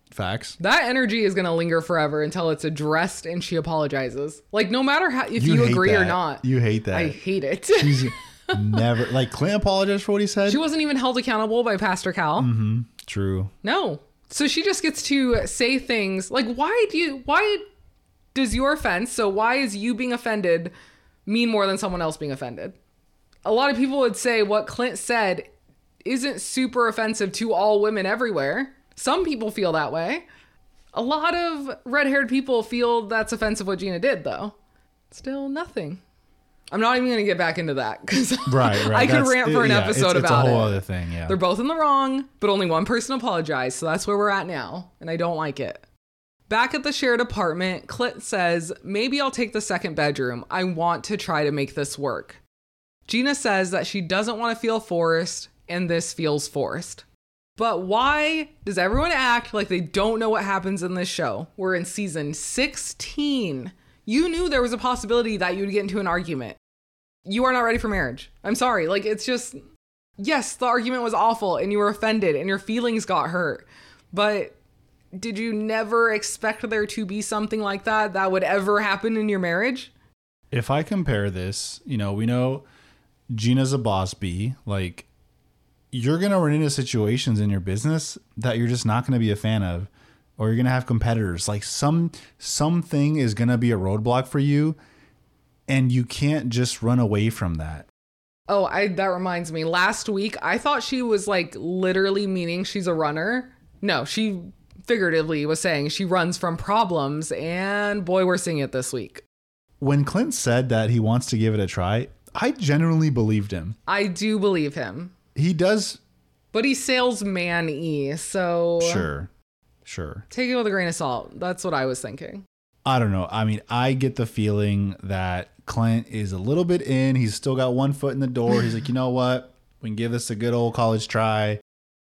Facts. That energy is going to linger forever until it's addressed and she apologizes. Like, no matter how, if you, hate agree or not, You hate that. I hate it. (laughs) Never like Clint apologized for what he said. she wasn't even held accountable by Pastor Cal. Mm-hmm. True. No. So she just gets to say things like, why do you, why does your offense, so why is you being offended mean more than someone else being offended? A lot of people would say what Clint said isn't super offensive to all women everywhere. Some people feel that way. A lot of red haired people feel that's offensive what Gina did, though. Still nothing. I'm not even going to get back into that because (laughs) Right, right. I could That's- rant for an yeah, episode it's, about it's a whole it. other thing. Yeah. They're both in the wrong, but only one person apologized, so that's where we're at now, and I don't like it. Back at the shared apartment, Clint says, Maybe I'll take the second bedroom. I want to try to make this work. Gina says that she doesn't want to feel forced, and this feels forced. But why does everyone act like they don't know what happens in this show? We're in season 16. You knew there was a possibility that you'd get into an argument. You are not ready for marriage. I'm sorry. Like, it's just, yes, the argument was awful and you were offended and your feelings got hurt. But did you never expect there to be something like that that would ever happen in your marriage? if I compare this, you know, we know Gina's a boss bee. Like, you're going to run into situations in your business that you're just not going to be a fan of, or you're going to have competitors. Like, some something is going to be a roadblock for you, and you can't just run away from that. Oh, I that reminds me. Last week, I thought she was like literally meaning she's a runner. No, she figuratively was saying she runs from problems, and boy, we're seeing it this week. When Clint said that he wants to give it a try, I genuinely believed him. I do believe him, He does, but he's salesman y, so sure, sure. take it with a grain of salt. That's what I was thinking. I don't know. I mean, I get the feeling that Clint is a little bit in. He's still got one foot in the door. He's like, you know what? We can give this a good old college try.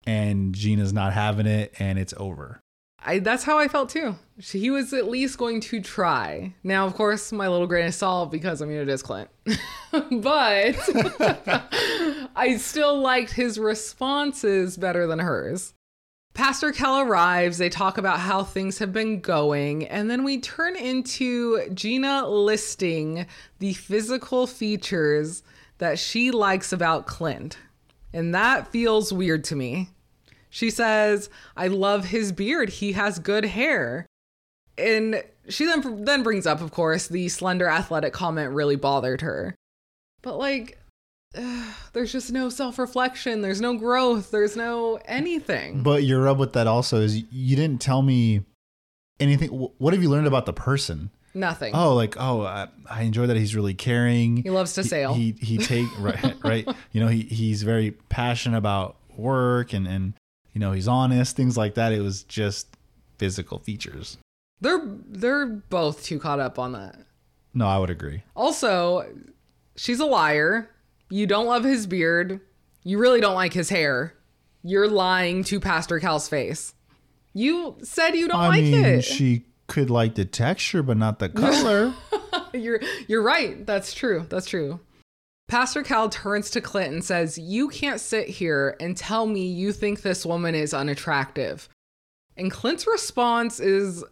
And Gina's not having it, and it's over. I that's how I felt too. He was at least going to try. Now, of course, my little grain of salt because I mean it is Clint, (laughs) but (laughs) I still liked his responses better than hers. Pastor Cal arrives. They talk about how things have been going, and then we turn into Gina listing the physical features that she likes about Clint, and that feels weird to me. She says, "I love his beard. He has good hair." And she then then brings up, of course, the slender athletic comment really bothered her. But like (sighs) there's just no self-reflection, there's no growth, there's no anything. But your rub with that also is you didn't tell me anything. What have you learned about the person? Nothing. Oh, like oh, I, I enjoy that he's really caring. He loves to He- sail. He he (laughs) take right right. You know he he's very passionate about work and and you know he's honest things like that. It was just physical features. They're they're both too caught up on that. No, I would agree. Also, she's a liar. You don't love his beard. You really don't like his hair. You're lying to Pastor Cal's face. You said you don't I like mean, it. she could like the texture, but not the color. (laughs) You're you're right. That's true. That's true. Pastor Cal turns to Clint and says, "You can't sit here and tell me you think this woman is unattractive." And Clint's response is,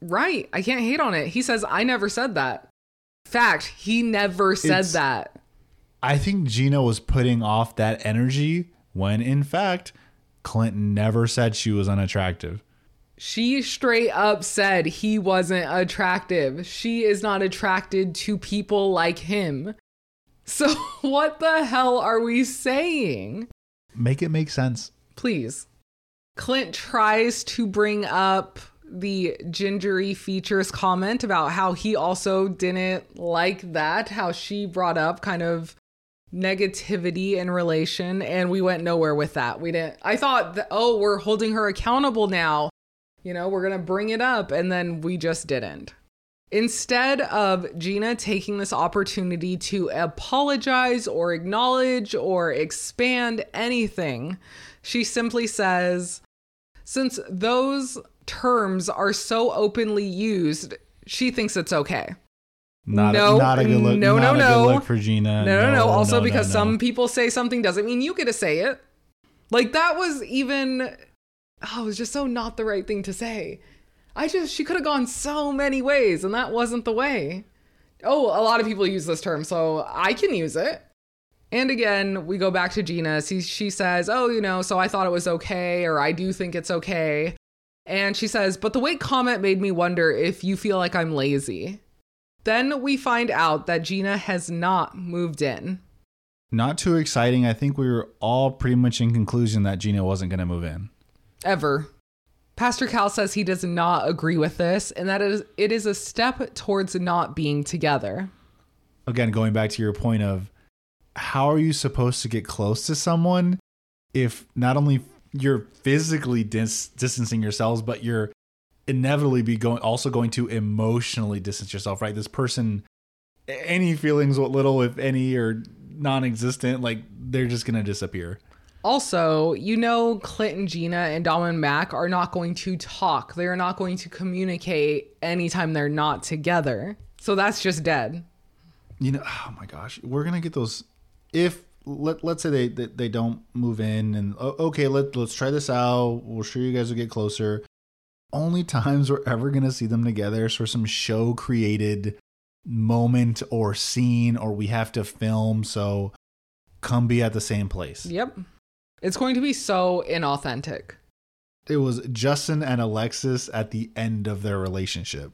"Right. I can't hate on it." He says, "I never said that." Fact, he never said It's- that. I think Gina was putting off that energy when, in fact, Clinton never said she was unattractive. She straight up said he wasn't attractive. She is not attracted to people like him. So, (laughs) what the hell are we saying? Make it make sense. Please. Clint tries to bring up the gingery features comment about how he also didn't like that, how she brought up kind of negativity in relation, and we went nowhere with that. We didn't, I thought, that, oh, we're holding her accountable now. You know, we're to bring it up, and then we just didn't. Instead of Gina taking this opportunity to apologize or acknowledge or expand anything, she simply says, since those terms are so openly used, she thinks it's okay. Not, No, a, not a good look. no, no, a no. good look for Gina. No, no, no. Also, no, because no. some people say something doesn't mean you get to say it. Like that was even. Oh, it was just so not the right thing to say. I just she could have gone so many ways, and that wasn't the way. Oh, a lot of people use this term, so I can use it. And again, we go back to Gina. She, she says, Oh, you know, so I thought it was okay, or I do think it's okay. And she says, But the weight comment made me wonder if you feel like I'm lazy. Then we find out that Gina has not moved in. Not too exciting. I think we were all pretty much in conclusion that Gina wasn't going to move in. Ever. Pastor Cal says he does not agree with this and that is it is a step towards not being together. Again, going back to your point of how are you supposed to get close to someone if not only you're physically dis- distancing yourselves, but you're inevitably be going also going to emotionally distance yourself, right? This person, any feelings, what little, if any, are non-existent, like they're just gonna disappear. Also, you know Clint and Gina and Dom and Mac are not going to talk. They're not going to communicate anytime they're not together. So that's just dead. you know oh my gosh we're gonna get those if let, let's say they, they they don't move in and okay let, let's try this out we're sure you guys will get closer only times we're ever gonna see them together is for some show created moment or scene or we have to film so come be at the same place Yep. It's going to be so inauthentic. it was justin and alexis at the end of their relationship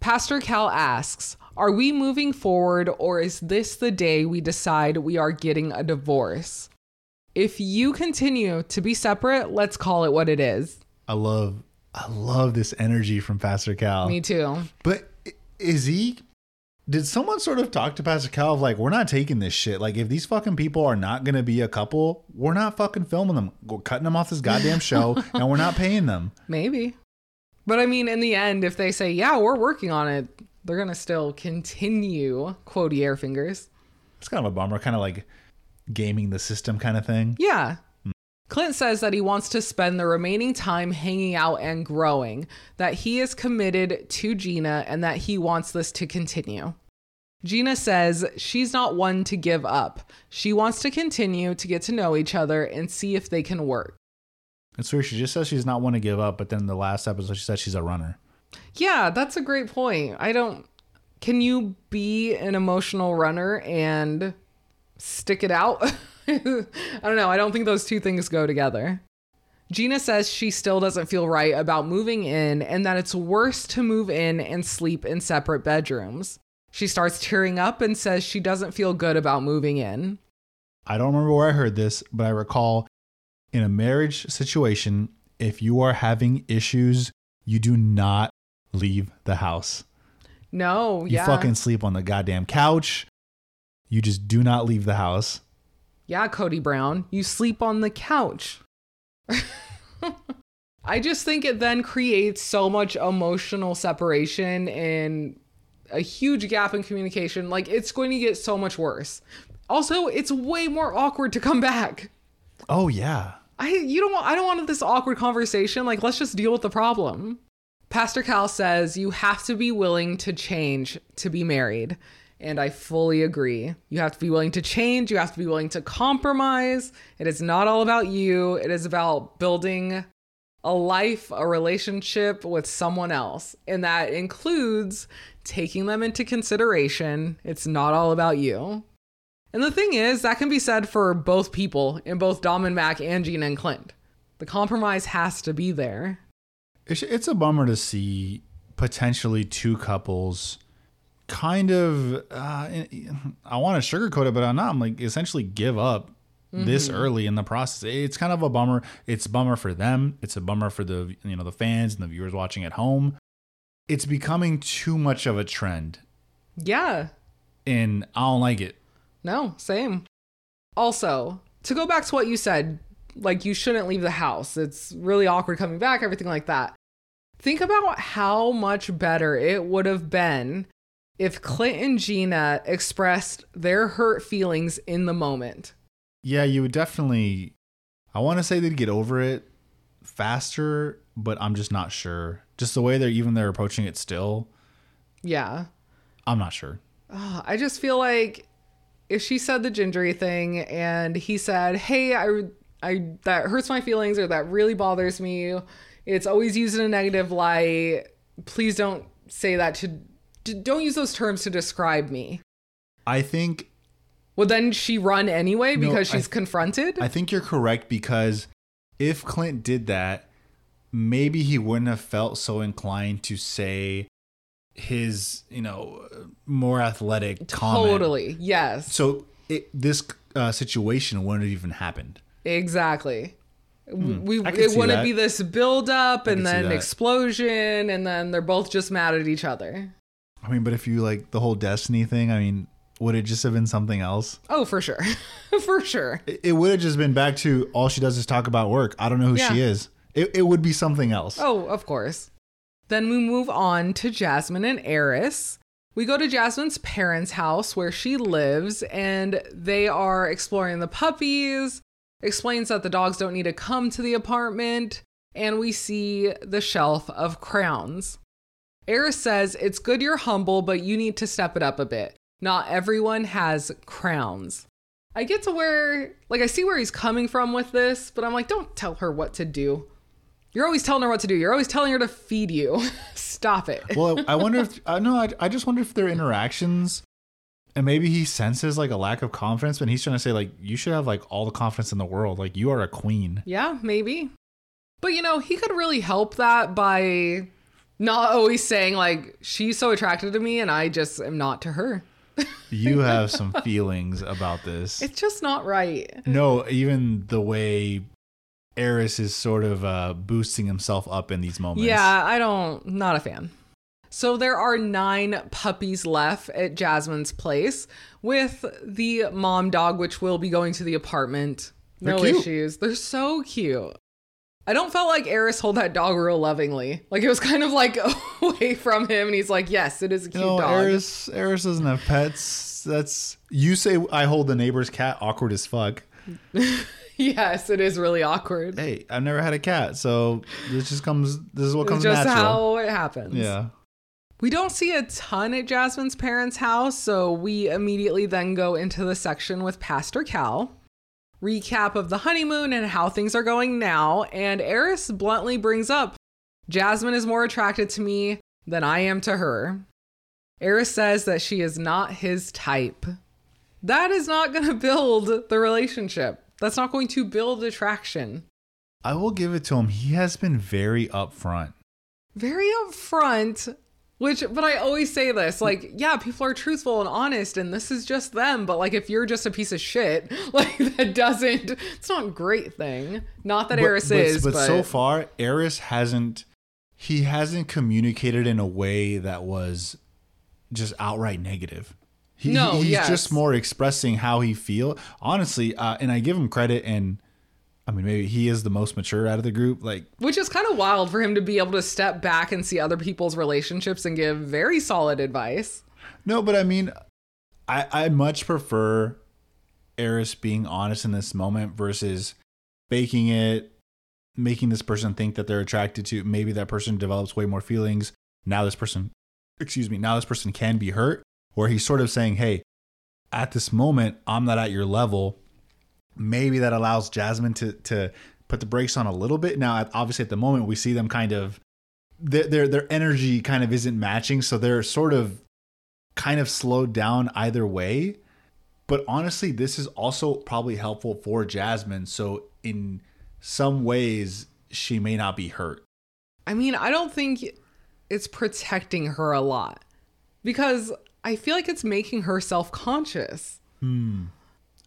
Pastor Cal asks, Are we moving forward or is this the day we decide we are getting a divorce? If you continue to be separate, let's call it what it is. i love i love this energy from pastor cal Me too. But is he? Did someone sort of talk to Pastor Cal of like, we're not taking this shit. Like, if these fucking people are not gonna be a couple, we're not fucking filming them. We're cutting them off this goddamn (laughs) show, and we're not paying them. Maybe. But I mean, in the end, if they say, Yeah, we're working on it, they're going to still continue quotey air fingers. It's kind of a bummer, kind of like gaming the system kind of thing. Yeah. Clint says that he wants to spend the remaining time hanging out and growing, that he is committed to Gina and that he wants this to continue. Gina says she's not one to give up. She wants to continue to get to know each other and see if they can work. It's weird. She just says she's not one to give up, but then the last episode she said she's a runner. Yeah, that's a great point. I don't. Can you be an emotional runner and stick it out? (laughs) (laughs) I don't know. I don't think those two things go together. Gina says she still doesn't feel right about moving in and that it's worse to move in and sleep in separate bedrooms. She starts tearing up and says she doesn't feel good about moving in. I don't remember where I heard this, but I recall in a marriage situation, if you are having issues, you do not leave the house. No, You yeah. fucking sleep on the goddamn couch. You just do not leave the house. Yeah, Cody Brown, you sleep on the couch. I just think it then creates so much emotional separation and a huge gap in communication. Like it's going to get so much worse. Also, it's way more awkward to come back. Oh yeah. I you don't want I don't want this awkward conversation. Like let's just deal with the problem. Pastor Cal says you have to be willing to change to be married. And I fully agree. You have to be willing to change, you have to be willing to compromise. It is not all about you. It is about building a life, a relationship with someone else. And that includes taking them into consideration. It's not all about you. And the thing is, that can be said for both people in both Dom and Mac and Gina and Clint. The compromise has to be there. It's, a bummer to see potentially two couples kind of uh, I want to sugarcoat it, but I'm not. I'm like essentially give up this early in the process. It's kind of a bummer. It's a bummer for them. It's a bummer for the you know the fans and the viewers watching at home. It's becoming too much of a trend, Yeah. and I don't like it. No, same. Also, to go back to what you said, like you shouldn't leave the house. It's really awkward coming back, everything like that. Think about how much better it would have been if Clint and Gina expressed their hurt feelings in the moment. Yeah, you would definitely. I want to say they'd get over it faster, but I'm just not sure. Just the way they're even they're approaching it still, Yeah. I'm not sure. Ugh, I just feel like if she said the gingery thing and he said, "Hey, I I that hurts my feelings or that really bothers me. It's always used in a negative light. Please don't say that to d- don't use those terms to describe me." I think Well, then she run anyway No, because I- she's confronted? I think you're correct because if Clint did that, maybe he wouldn't have felt so inclined to say his, you know, more athletic comment. totally. Yes. So it, this uh, situation wouldn't have even happened. Exactly. We. I can it wouldn't that. be this build up and then explosion and then they're both just mad at each other. I mean, but if you like the whole destiny thing, I mean, would it just have been something else? Oh, for sure. (laughs) for sure. It, it would have just been back to all she does is talk about work. I don't know who she is. It, it would be something else. Oh, of course. Then we move on to Jasmine and Airris. We go to Jasmine's parents' house where she lives, and they are exploring the puppies, explains that the dogs don't need to come to the apartment, and we see the shelf of crowns. Airris says, It's good you're humble, but you need to step it up a bit. Not everyone has crowns. I get to where, like, I see where he's coming from with this, but I'm like, don't tell her what to do. You're always telling her what to do. You're always telling her to feed you. (laughs) Stop it. well, I wonder if (laughs) I know. I, I just wonder if their interactions, and maybe he senses like a lack of confidence, but he's trying to say like you should have like all the confidence in the world. Like you are a queen. Yeah, maybe. But you know, he could really help that by not always saying like she's so attracted to me and I just am not to her. You have some (laughs) feelings about this. It's just not right. No, even the way Airris is sort of uh, boosting himself up in these moments. Yeah, I don't not a fan. So there are 9 puppies left at Jasmine's place with the mom dog which will be going to the apartment. They're No cute. issues. They're so cute. I don't felt like Airris hold that dog real lovingly. Like it was kind of like (laughs) away from him and he's like, "Yes, it is a cute know, dog." Airris, Airris doesn't have pets. That's you say I hold the neighbor's cat. Awkward as fuck. (laughs) Yes, it is really awkward. Hey, I've never had a cat, so this just comes. This is what It's comes just natural. how it happens. yeah. We don't see a ton at Jasmine's parents' house, so we immediately then go into the section with Pastor Cal. Recap of the honeymoon and how things are going now, and Airris bluntly brings up Jasmine is more attracted to me than I am to her. Airris says that she is not his type. That is not going (laughs) to build the relationship. That's not going to build attraction. I will give it to him. He has been very upfront. very upfront which but i always say this like yeah people are truthful and honest and this is just them but like if you're just a piece of shit (laughs) like that doesn't it's not a great thing not that airris but, is but, but, so far, Airris hasn't. He hasn't communicated in a way that was just outright negative. He, No, he's yes. just more expressing how he feel. Honestly, uh, and I give him credit. And I mean, maybe he is the most mature out of the group. Like which is kind of wild for him to be able to step back and see other people's relationships and give very solid advice No, but I mean, I I much prefer Airris being honest in this moment versus faking it, making this person think that they're attracted to. Maybe that person develops way more feelings. Now this person, excuse me, now this person can be hurt. Or he's sort of saying, "Hey, at this moment, I'm not at your level." Maybe that allows Jasmine to to put the brakes on a little bit. Now, obviously, at the moment, we see them kind of their their, their energy kind of isn't matching, so they're sort of kind of slowed down either way. But honestly, this is also probably helpful for Jasmine. So in some ways, she may not be hurt. i mean i don't think it's protecting her a lot because i feel like it's making her self-conscious hmm.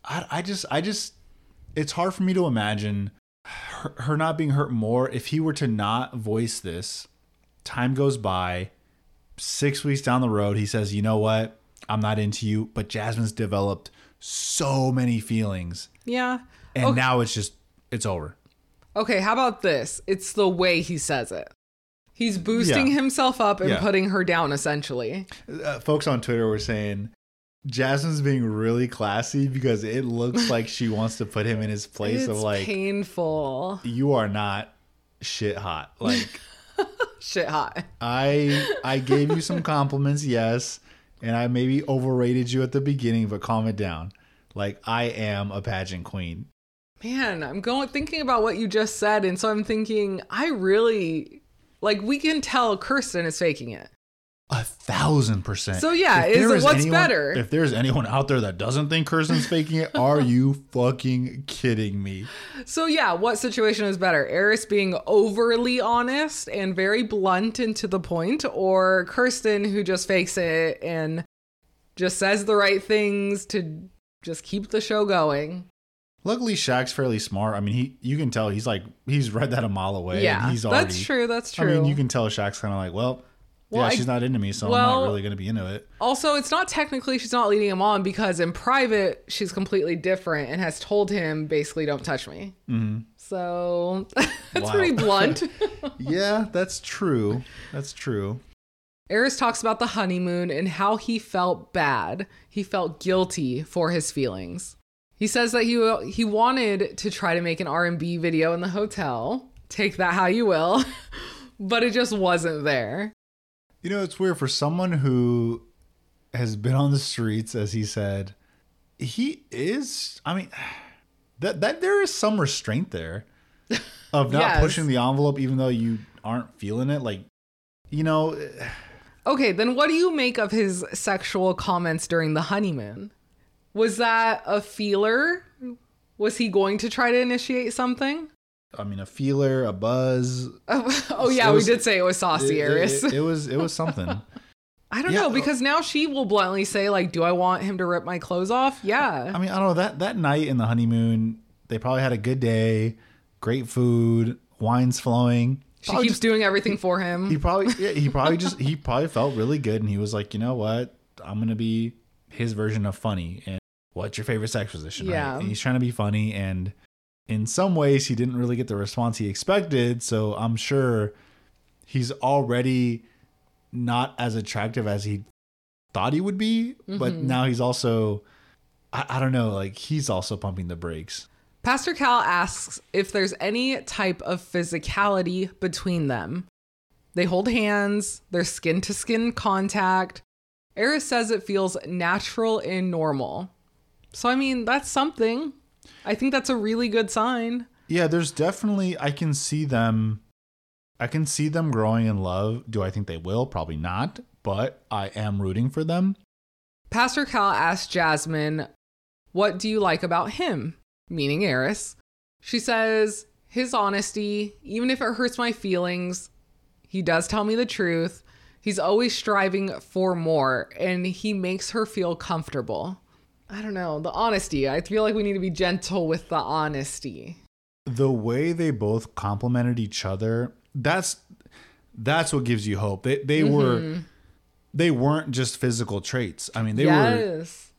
I, I just, I just, it's hard for me to imagine her, her not being hurt more if he were to not voice this. Time goes by, six weeks down the road, he says, "You know what? I'm not into you." But Jasmine's developed so many feelings, Yeah. and Okay. now it's just it's over. Okay, how about this? It's the way he says it. He's boosting Yeah. himself up and Yeah. putting her down, essentially. Uh, folks on Twitter were saying. Jasmine's being really classy because it looks like she wants to put him in his (laughs) place it's of like painful. you are not shit hot. Like (laughs) Shit hot. I I gave you some compliments, (laughs) yes, and I maybe overrated you at the beginning, but calm it down. Like I am a pageant queen. Man, I'm going thinking about what you just said, and so I'm thinking I really like we can tell Kirsten is faking it. A thousand percent. So, yeah, is what's anyone- better? If there's anyone out there that doesn't think Kirsten's faking it, are you fucking kidding me? So yeah, what situation is better? Airris being overly honest and very blunt and to the point, or Kirsten who just fakes it and just says the right things to just keep the show going? Luckily, Shaq's fairly smart. I mean, he you can tell he's like he's read that a mile away. yeah, he's already. that's true. That's true. I mean, you can tell Shaq's kind of like, well, Well, yeah, I- she's not into me, so I'm not really gonna be into it. Also, it's not technically she's not leading him on because in private she's completely different and has told him basically don't touch me. Mm-hmm. So (laughs) that's pretty blunt. (laughs) (laughs) yeah, that's true. That's true. Airris talks about the honeymoon and how he felt bad. He felt guilty for his feelings. He says that he he wanted to try to make an R&B video in the hotel. Take that how you will. but it just wasn't there. You know, it's weird for someone who has been on the streets, as he said. He is. I mean, that that there is some restraint there (laughs) of not Yes. pushing the envelope, even though you aren't feeling it. Like, you know, eh. Okay, then what do you make of his sexual comments during the honeymoon? Was that a feeler? Was he going to try to initiate something? I mean, a feeler, a buzz. (laughs) Oh, oh yeah, It we did say it was saucy, It, Airris. it- it was it was something. (laughs) I don't yeah, know uh, because now she will bluntly say like, "Do I want him to rip my clothes off?" Yeah. I mean, I don't know that that night in the honeymoon, they probably had a good day, great food, wines flowing. she Probably keeps just- doing everything for him. he probably yeah, he probably just he (laughs) probably felt really good and he was like you know what i'm gonna be his version of funny and what's your favorite sex position Yeah. right and he's trying to be funny and in some ways he didn't really get the response he expected so i'm sure he's already not as attractive as he thought he would be but Mhm. now he's also I, I don't know like he's also pumping the brakes Pastor Cal asks if there's any type of physicality between them. They hold hands, there's skin to skin contact. Airris says it feels natural and normal. So, I mean, that's something. I think that's a really good sign. Yeah, there's definitely I can see them I can see them growing in love. Do I think they will? Probably not, but I am rooting for them. Pastor Cal asks Jasmine, What do you like about him? Meaning Airris. She says, His honesty, even if it hurts my feelings, he does tell me the truth. He's always striving for more, and he makes her feel comfortable. I don't know, the honesty. I feel like we need to be gentle with the honesty. The way they both complimented each other, that's that's what gives you hope. They they were mm-hmm. they weren't just physical traits. I mean, they were yes.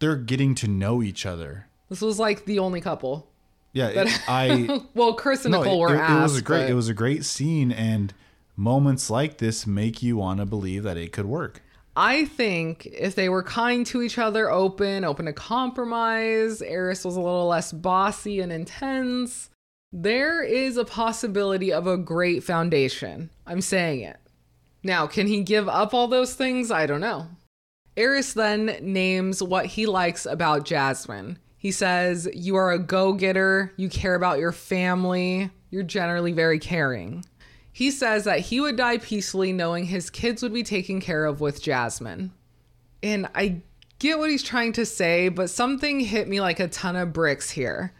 they're getting to know each other. This was like the only couple. Yeah, it- I (laughs) well, Chris and no, Nicole it, were it- asked. it was a great but- it was a great scene and moments like this make you want to believe that it could work. I think if they were kind to each other, open, open to compromise, Airris was a little less bossy and intense, there is a possibility of a great foundation. I'm saying it. Now, can he give up all those things? I don't know. Airris then names what he likes about Jasmine. He says, You are a go getter, you care about your family, you're generally very caring. He says that he would die peacefully knowing his kids would be taken care of with Jasmine. And I get what he's trying to say, but something hit me like a ton of bricks here.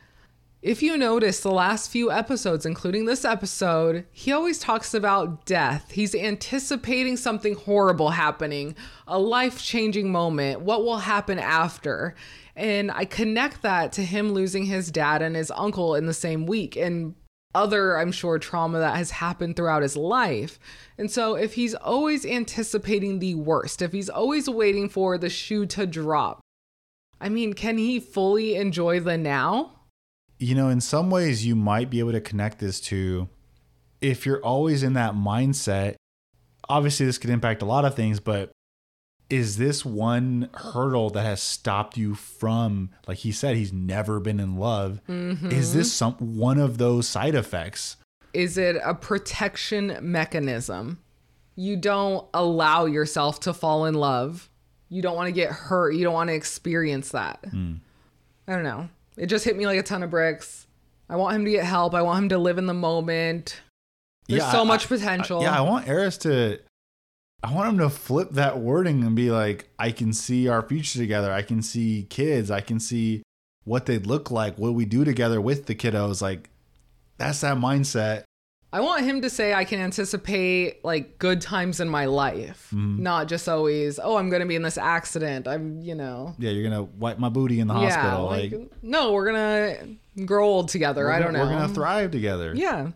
If you notice the last few episodes, including this episode, he always talks about death. He's anticipating something horrible happening, a life changing moment, what will happen after. And I connect that to him losing his dad and his uncle in the same week and other, I'm sure, trauma that has happened throughout his life. And so, if he's always anticipating the worst, if he's always waiting for the shoe to drop, I mean, can he fully enjoy the now? You know, in some ways, you might be able to connect this to if you're always in that mindset. Obviously, this could impact a lot of things, but is this one hurdle that has stopped you from, like he said, he's never been in love? Mm-hmm. Is this some one of those side effects? Is it a protection mechanism? You don't allow yourself to fall in love. You don't want to get hurt. You don't want to experience that. Hmm. I don't know. It just hit me like a ton of bricks. I want him to get help. I want him to live in the moment. There's Yeah, so I- much I- potential. yeah, I want Airris to. I want him to flip that wording and be like, I can see our future together. I can see kids. I can see what they'd look like, what we do together with the kiddos. Like, that's that mindset. I want him to say I can anticipate like good times in my life, Mm-hmm. not just always, oh, I'm going to be in this accident. I'm, you know. Yeah, you're gonna wipe my booty in the Yeah, hospital. like, Like, no, we're going to grow old together. I gonna- don't know. We're gonna thrive together. Yeah.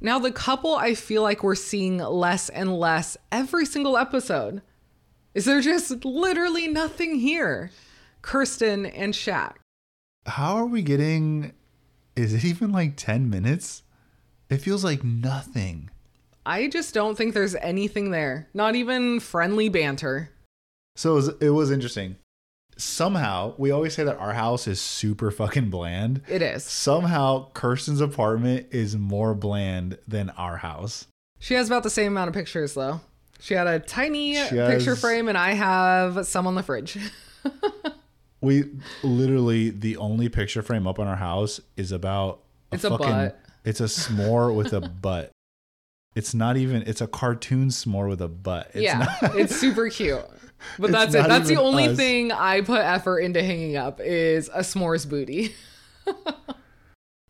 Now, the couple I feel like we're seeing less and less every single episode. Is there just literally nothing here? Kirsten and Shaq. How are we getting? Is it even like ten minutes? It feels like nothing. I just don't think there's anything there. Not even friendly banter. So it was, it was interesting. Somehow, we always say that our house is super fucking bland. It is. Somehow, Kirsten's apartment is more bland than our house. She has about the same amount of pictures, though. She had a tiny picture frame, and I have some on the fridge. (laughs) We literally the only picture frame up on our house is about It's a butt. It's a s'more (laughs) with a butt. It's not even. It's a cartoon s'more with a butt. It's yeah, not- it's super cute. But that's it. That's the only us. thing I put effort into hanging up is a s'mores booty.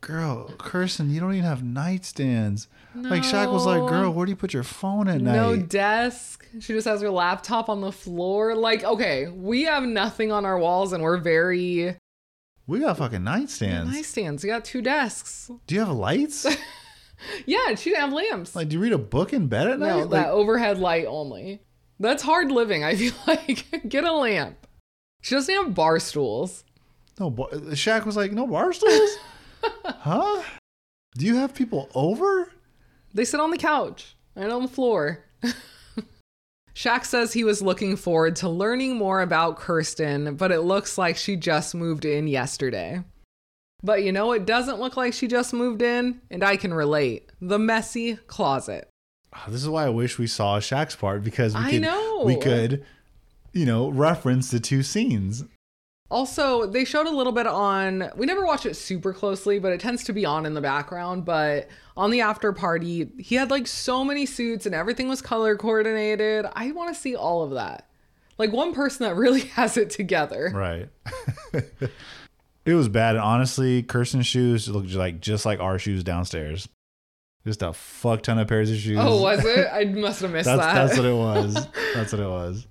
girl, Kirsten, you don't even have nightstands. Like Shaq was like, girl, where do you put your phone at night? No desk. She just has her laptop on the floor. Like, okay, we have nothing on our walls and we're very we got fucking nightstands. nightstands. We got two desks. Do you have lights? (laughs) Yeah, she didn't have lamps. like, do you read a book in bed at night? no, Like, that overhead light only. That's hard living, I (laughs) feel like. Get a lamp. She doesn't have bar stools. no. bar- Shaq was like, no bar stools. (laughs) huh? Do you have people over? They sit on the couch and on the floor. (laughs) Shaq says he was looking forward to learning more about Kirsten, but it looks like she just moved in yesterday. But you know, it doesn't look like she just moved in, and I can relate. The messy closet. Oh, this is why I wish we saw Shaq's part because we could, we could, you know, reference the two scenes. Also, they showed a little bit on, we never watch it super closely, but it tends to be on in the background. But on the after party, he had like so many suits and everything was color coordinated. I want to see all of that. Like one person that really (laughs) has it together. Right. (laughs) it was bad. And honestly, Kirsten's shoes looked like just like our shoes downstairs. Just a fuck ton of pairs of shoes. Oh, was it? I must have (laughs) missed that's that. that's what it was. (laughs) That's what it was.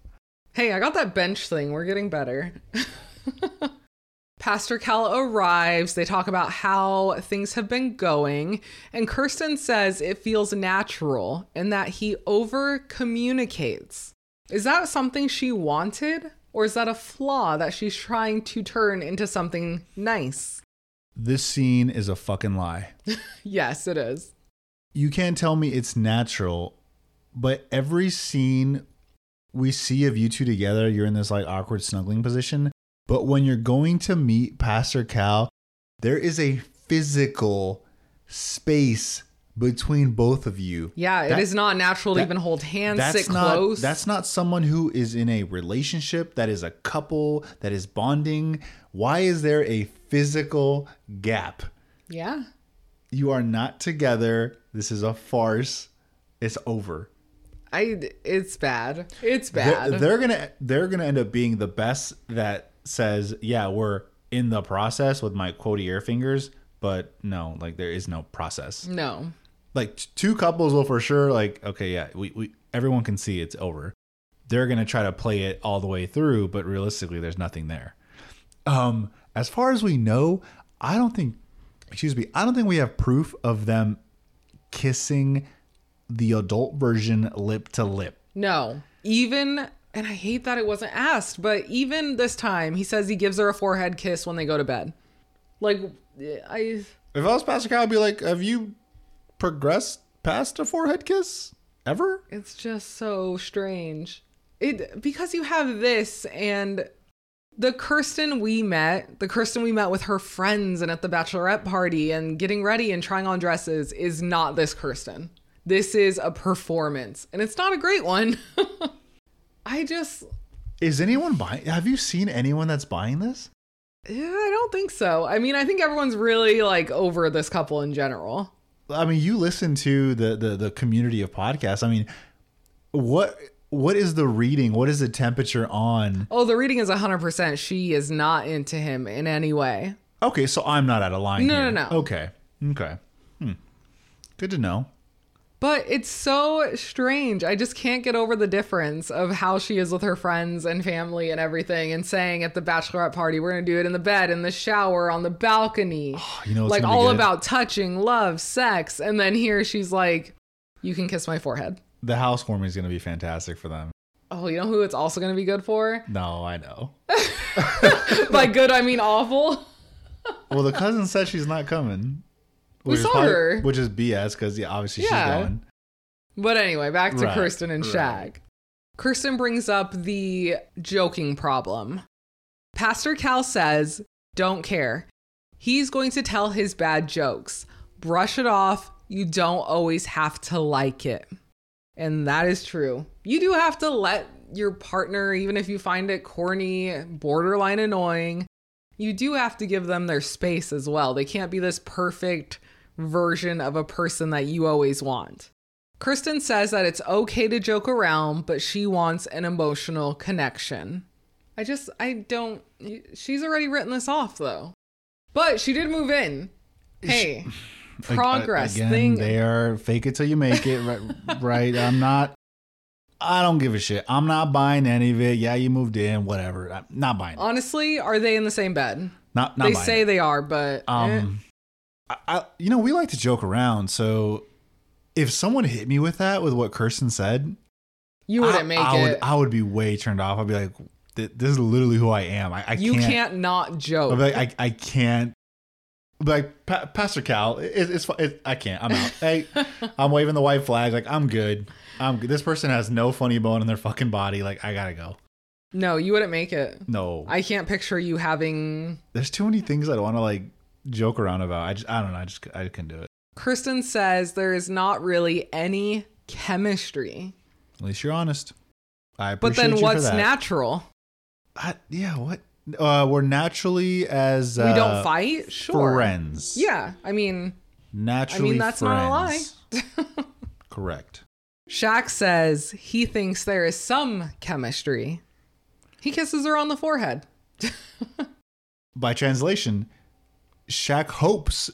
Hey, I got that bench thing. We're getting better. (laughs) Pastor Cal arrives. They talk about how things have been going. And Kirsten says it feels natural and that he over communicates. Is that something she wanted? Or is that a flaw that she's trying to turn into something nice? This scene is a fucking lie. Yes, it is. You can't tell me it's natural, but every scene we see of you two together, you're in this like awkward snuggling position. But when you're going to meet Pastor Cal, there is a physical space between both of you. Yeah, That- it is not natural to even hold hands, That's sit not close. that's not someone who is in a relationship, that is a couple, that is bonding. Why is there a physical gap? yeah. You are not together. This is a farce. It's over. I it's bad. It's They're- bad. They're, gonna they're gonna end up being the best that says, yeah, we're in the process with my quotey air fingers, but no, like there is no process. No. Like t- two couples will for sure like okay, yeah, we, we everyone can see it's over. They're gonna try to play it all the way through, but realistically, there's nothing there. Um, as far as we know, I don't think. Excuse me, I don't think we have proof of them kissing the adult version lip to lip. No. Even and I hate that it wasn't asked, but even this time he says he gives her a forehead kiss when they go to bed. Like I If I was Pastor Kyle, I'd be like, "Have you progressed past a forehead kiss ever?" it's just so strange. It because you have this and the Kirsten we met, the Kirsten we met with her friends and at the bachelorette party and getting ready and trying on dresses is not this Kirsten. This is a performance and it's not a great one. (laughs) I just Is anyone buying? Have you seen anyone that's buying this? Yeah, I don't think so. I mean, I think everyone's really like over this couple in general. I mean, you listen to the the the community of podcasts. I mean, what what is the reading? What is the temperature on? Oh, the reading is 100%. She is not into him in any way. Okay, so I'm not out of line. No, here. no, no. Okay, okay. Hmm. Good to know. But it's so strange. I just can't get over the difference of how she is with her friends and family and everything and saying at the bachelorette party, we're going to do it in the bed, in the shower, on the balcony. (sighs) You know, like all about touching, love, sex. And then here she's like, you can kiss my forehead. The housewarming is going to be fantastic for them. Oh, you know who it's also going to be good for? No, I know. (laughs) By good, I mean awful. Well, the cousin said she's not coming. We saw her. which is BS because yeah, obviously Yeah. she's going. But anyway, back to Right, Kirsten and right. Shaq. Kirsten brings up the joking problem. Pastor Cal says, Don't care. He's going to tell his bad jokes. Brush it off. You don't always have to like it. And that is true. You do have to let your partner, even if you find it corny, borderline annoying, you do have to give them their space as well. They can't be this perfect version of a person that you always want. Kristen says that it's okay to joke around, but she wants an emotional connection. I just, I don't, she's already written this off though. But she did move in. Hey, (laughs) progress. Again, thing. they are fake it till you make it. Right, (laughs) right. I'm not. I don't give a shit. I'm not buying any of it. Yeah, you moved in. Whatever. I'm not buying. It. Honestly, are they in the same bed? Not. Not they say it. they are, but eh. Um, I, I, you know, we like to joke around. So, if someone hit me with that, with what Kirsten said, you wouldn't I, make I it. Would, I would be way turned off. I'd be like, "This is literally who I am. I, I you can't. can't, not joke. I'd be like, I, I can't. Like pa- Pastor Cal, it, it's it, I can't. I'm out. hey, (laughs) I'm waving the white flag. Like I'm good. I'm good. This person has no funny bone in their fucking body. Like I gotta go. no, you wouldn't make it. No, I can't picture you having. there's too many things I want to like joke around about. I just I don't know. I just I couldn't do it. Kristen says there is not really any chemistry. At least you're honest. I But appreciate then you for what's natural? I, yeah, what? Uh, we're naturally as we uh, don't fight? Sure. friends. Yeah. I mean, naturally. that's not a lie. (laughs) (laughs) Correct. Shaq says he thinks there is some chemistry. He kisses her on the forehead. (laughs) By translation, Shaq hopes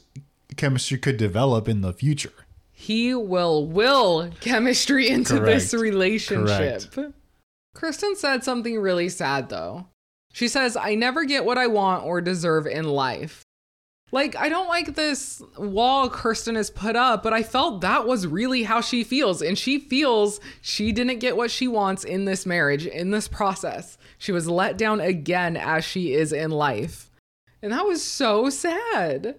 chemistry could develop in the future. He will will chemistry into this Correct. relationship. Kristen said something really sad though. She says, I never get what I want or deserve in life. Like, I don't like this wall Kirsten has put up, but I felt that was really how she feels. And she feels she didn't get what she wants in this marriage, in this process. She was let down again as she is in life. And that was so sad.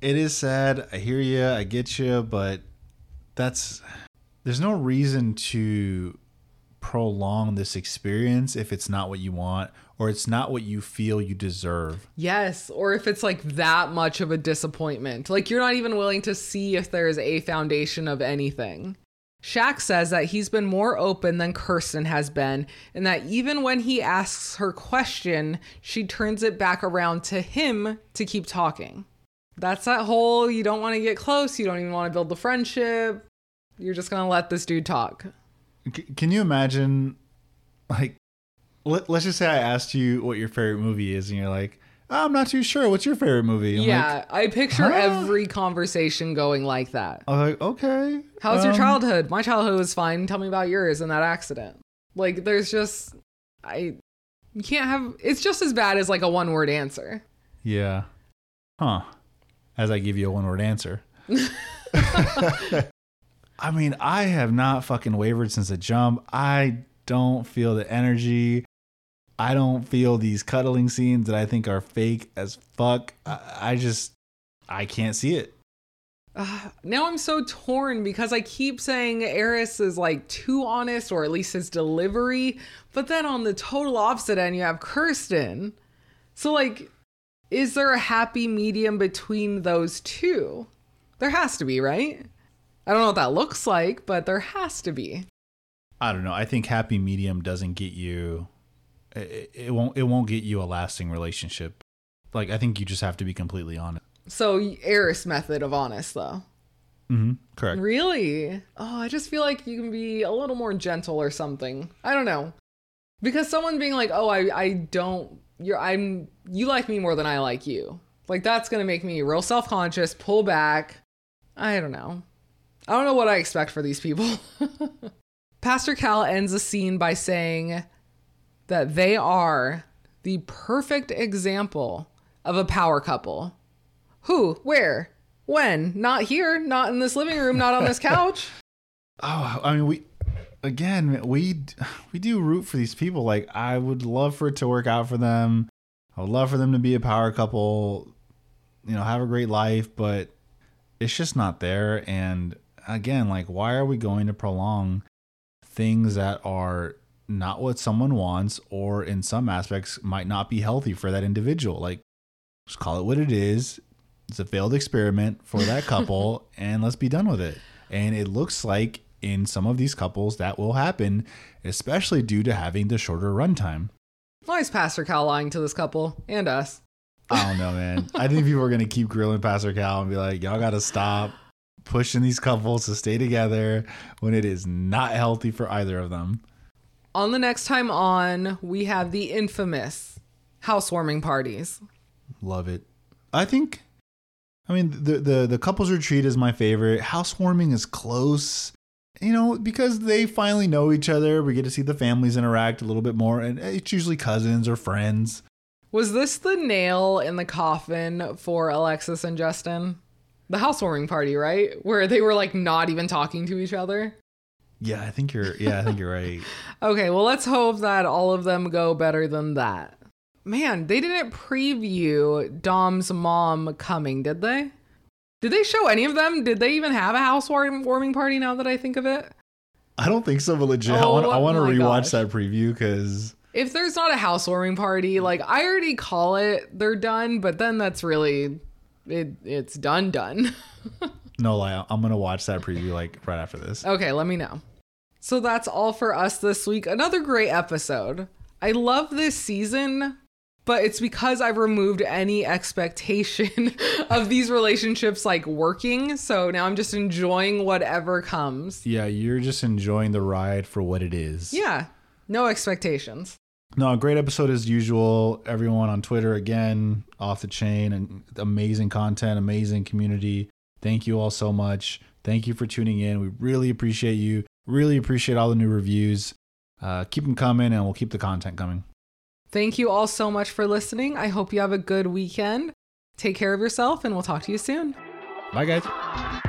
It is sad. I hear you. I get you, but that's there's no reason to prolong this experience if it's not what you want or it's not what you feel you deserve. Yes, or if it's like that much of a disappointment. Like you're not even willing to see if there is a foundation of anything. Shaq says that he's been more open than Kirsten has been, and that even when he asks her question, she turns it back around to him to keep talking. That's that whole you don't want to get close, you don't even want to build the friendship. You're just going to let this dude talk. C- can you imagine like let, let's just say I asked you what your favorite movie is and you're like, I'm not too sure. What's your favorite movie? I'm yeah, like, I picture huh? every conversation going like that. I'm like, okay. How's your um, childhood? My childhood was fine. Tell me about yours and that accident. Like, there's just, I, you can't have, it's just as bad as like a one word answer. Yeah. Huh. As I give you a one word answer. (laughs) I mean, I have not fucking wavered since the jump. I don't feel the energy. I don't feel these cuddling scenes that I think are fake as fuck. I, I just, I can't see it. Uh, now I'm so torn because I keep saying Airris is like too honest, or at least his delivery. But then on the total opposite end, you have Kirsten. So, like, is there a happy medium between those two? There has to be, right? I don't know what that looks like, but there has to be. I don't know. I think happy medium doesn't get you. It, it won't. It won't get you a lasting relationship. Like I think you just have to be completely honest. So, Airris method of honest, though. Mm-hmm. Correct. Really? Oh, I just feel like you can be a little more gentle or something. I don't know. Because someone being like, "Oh, I I don't you're I'm you like me more than I like you." Like that's going to make me real self-conscious, pull back. I don't know. I don't know what I expect for these people. (laughs) Pastor Cal ends the scene by saying that they are the perfect example of a power couple. Who? Where? When? Not here, not in this living room, not on this couch. (laughs) Oh, I mean, we again, we we do root for these people. Like, I would love for it to work out for them. I would love for them to be a power couple. You know, have a great life, but it's just not there. And again, like, why are we going to prolong things that are not what someone wants, or in some aspects might not be healthy for that individual? Like, just call it what it is. It's a failed experiment for that (laughs) couple, and let's be done with it. And it looks like in some of these couples that will happen, especially due to having the shorter runtime. Why is Pastor Cal lying to this couple and us? I don't know, man. (laughs) I think people are gonna keep grilling Pastor Cal and be like, "Y'all gotta stop pushing these couples to stay together when it is not healthy for either of them." On the next time on, we have the infamous housewarming parties. Love it. I think. I mean, the the the couples retreat is my favorite. Housewarming is close. You know, because they finally know each other. We get to see the families interact a little bit more, and it's usually cousins or friends. Was this the nail in the coffin for Alexis and Justin? The housewarming party, right? Where they were like not even talking to each other? Yeah, I think you're. Yeah, I think you're right. (laughs) Okay, well, let's hope that all of them go better than that. Man, they didn't preview Dom's mom coming, did they? Did they show any of them? Did they even have a housewarming party now that I think of it? I don't think so, but legit, I Oh want. I want to rewatch gosh. that preview because If there's not a housewarming party, like I already call it they're done, but then that's really it it's done done. (laughs) no lie, I'm gonna watch that preview like right after this. okay, let me know. So that's all for us this week. Another great episode. I love this season, but it's because I've removed any expectation (laughs) of these relationships like working. So now I'm just enjoying whatever comes. Yeah, you're just enjoying the ride for what it is. Yeah, no expectations. No, great episode as usual. Everyone on Twitter again, off the chain, and amazing content, amazing community. Thank you all so much. Thank you for tuning in. We really appreciate you. Really appreciate all the new reviews. Uh, keep them coming, and we'll keep the content coming. Thank you all so much for listening. I hope you have a good weekend. Take care of yourself, and we'll talk to you soon. Bye, guys.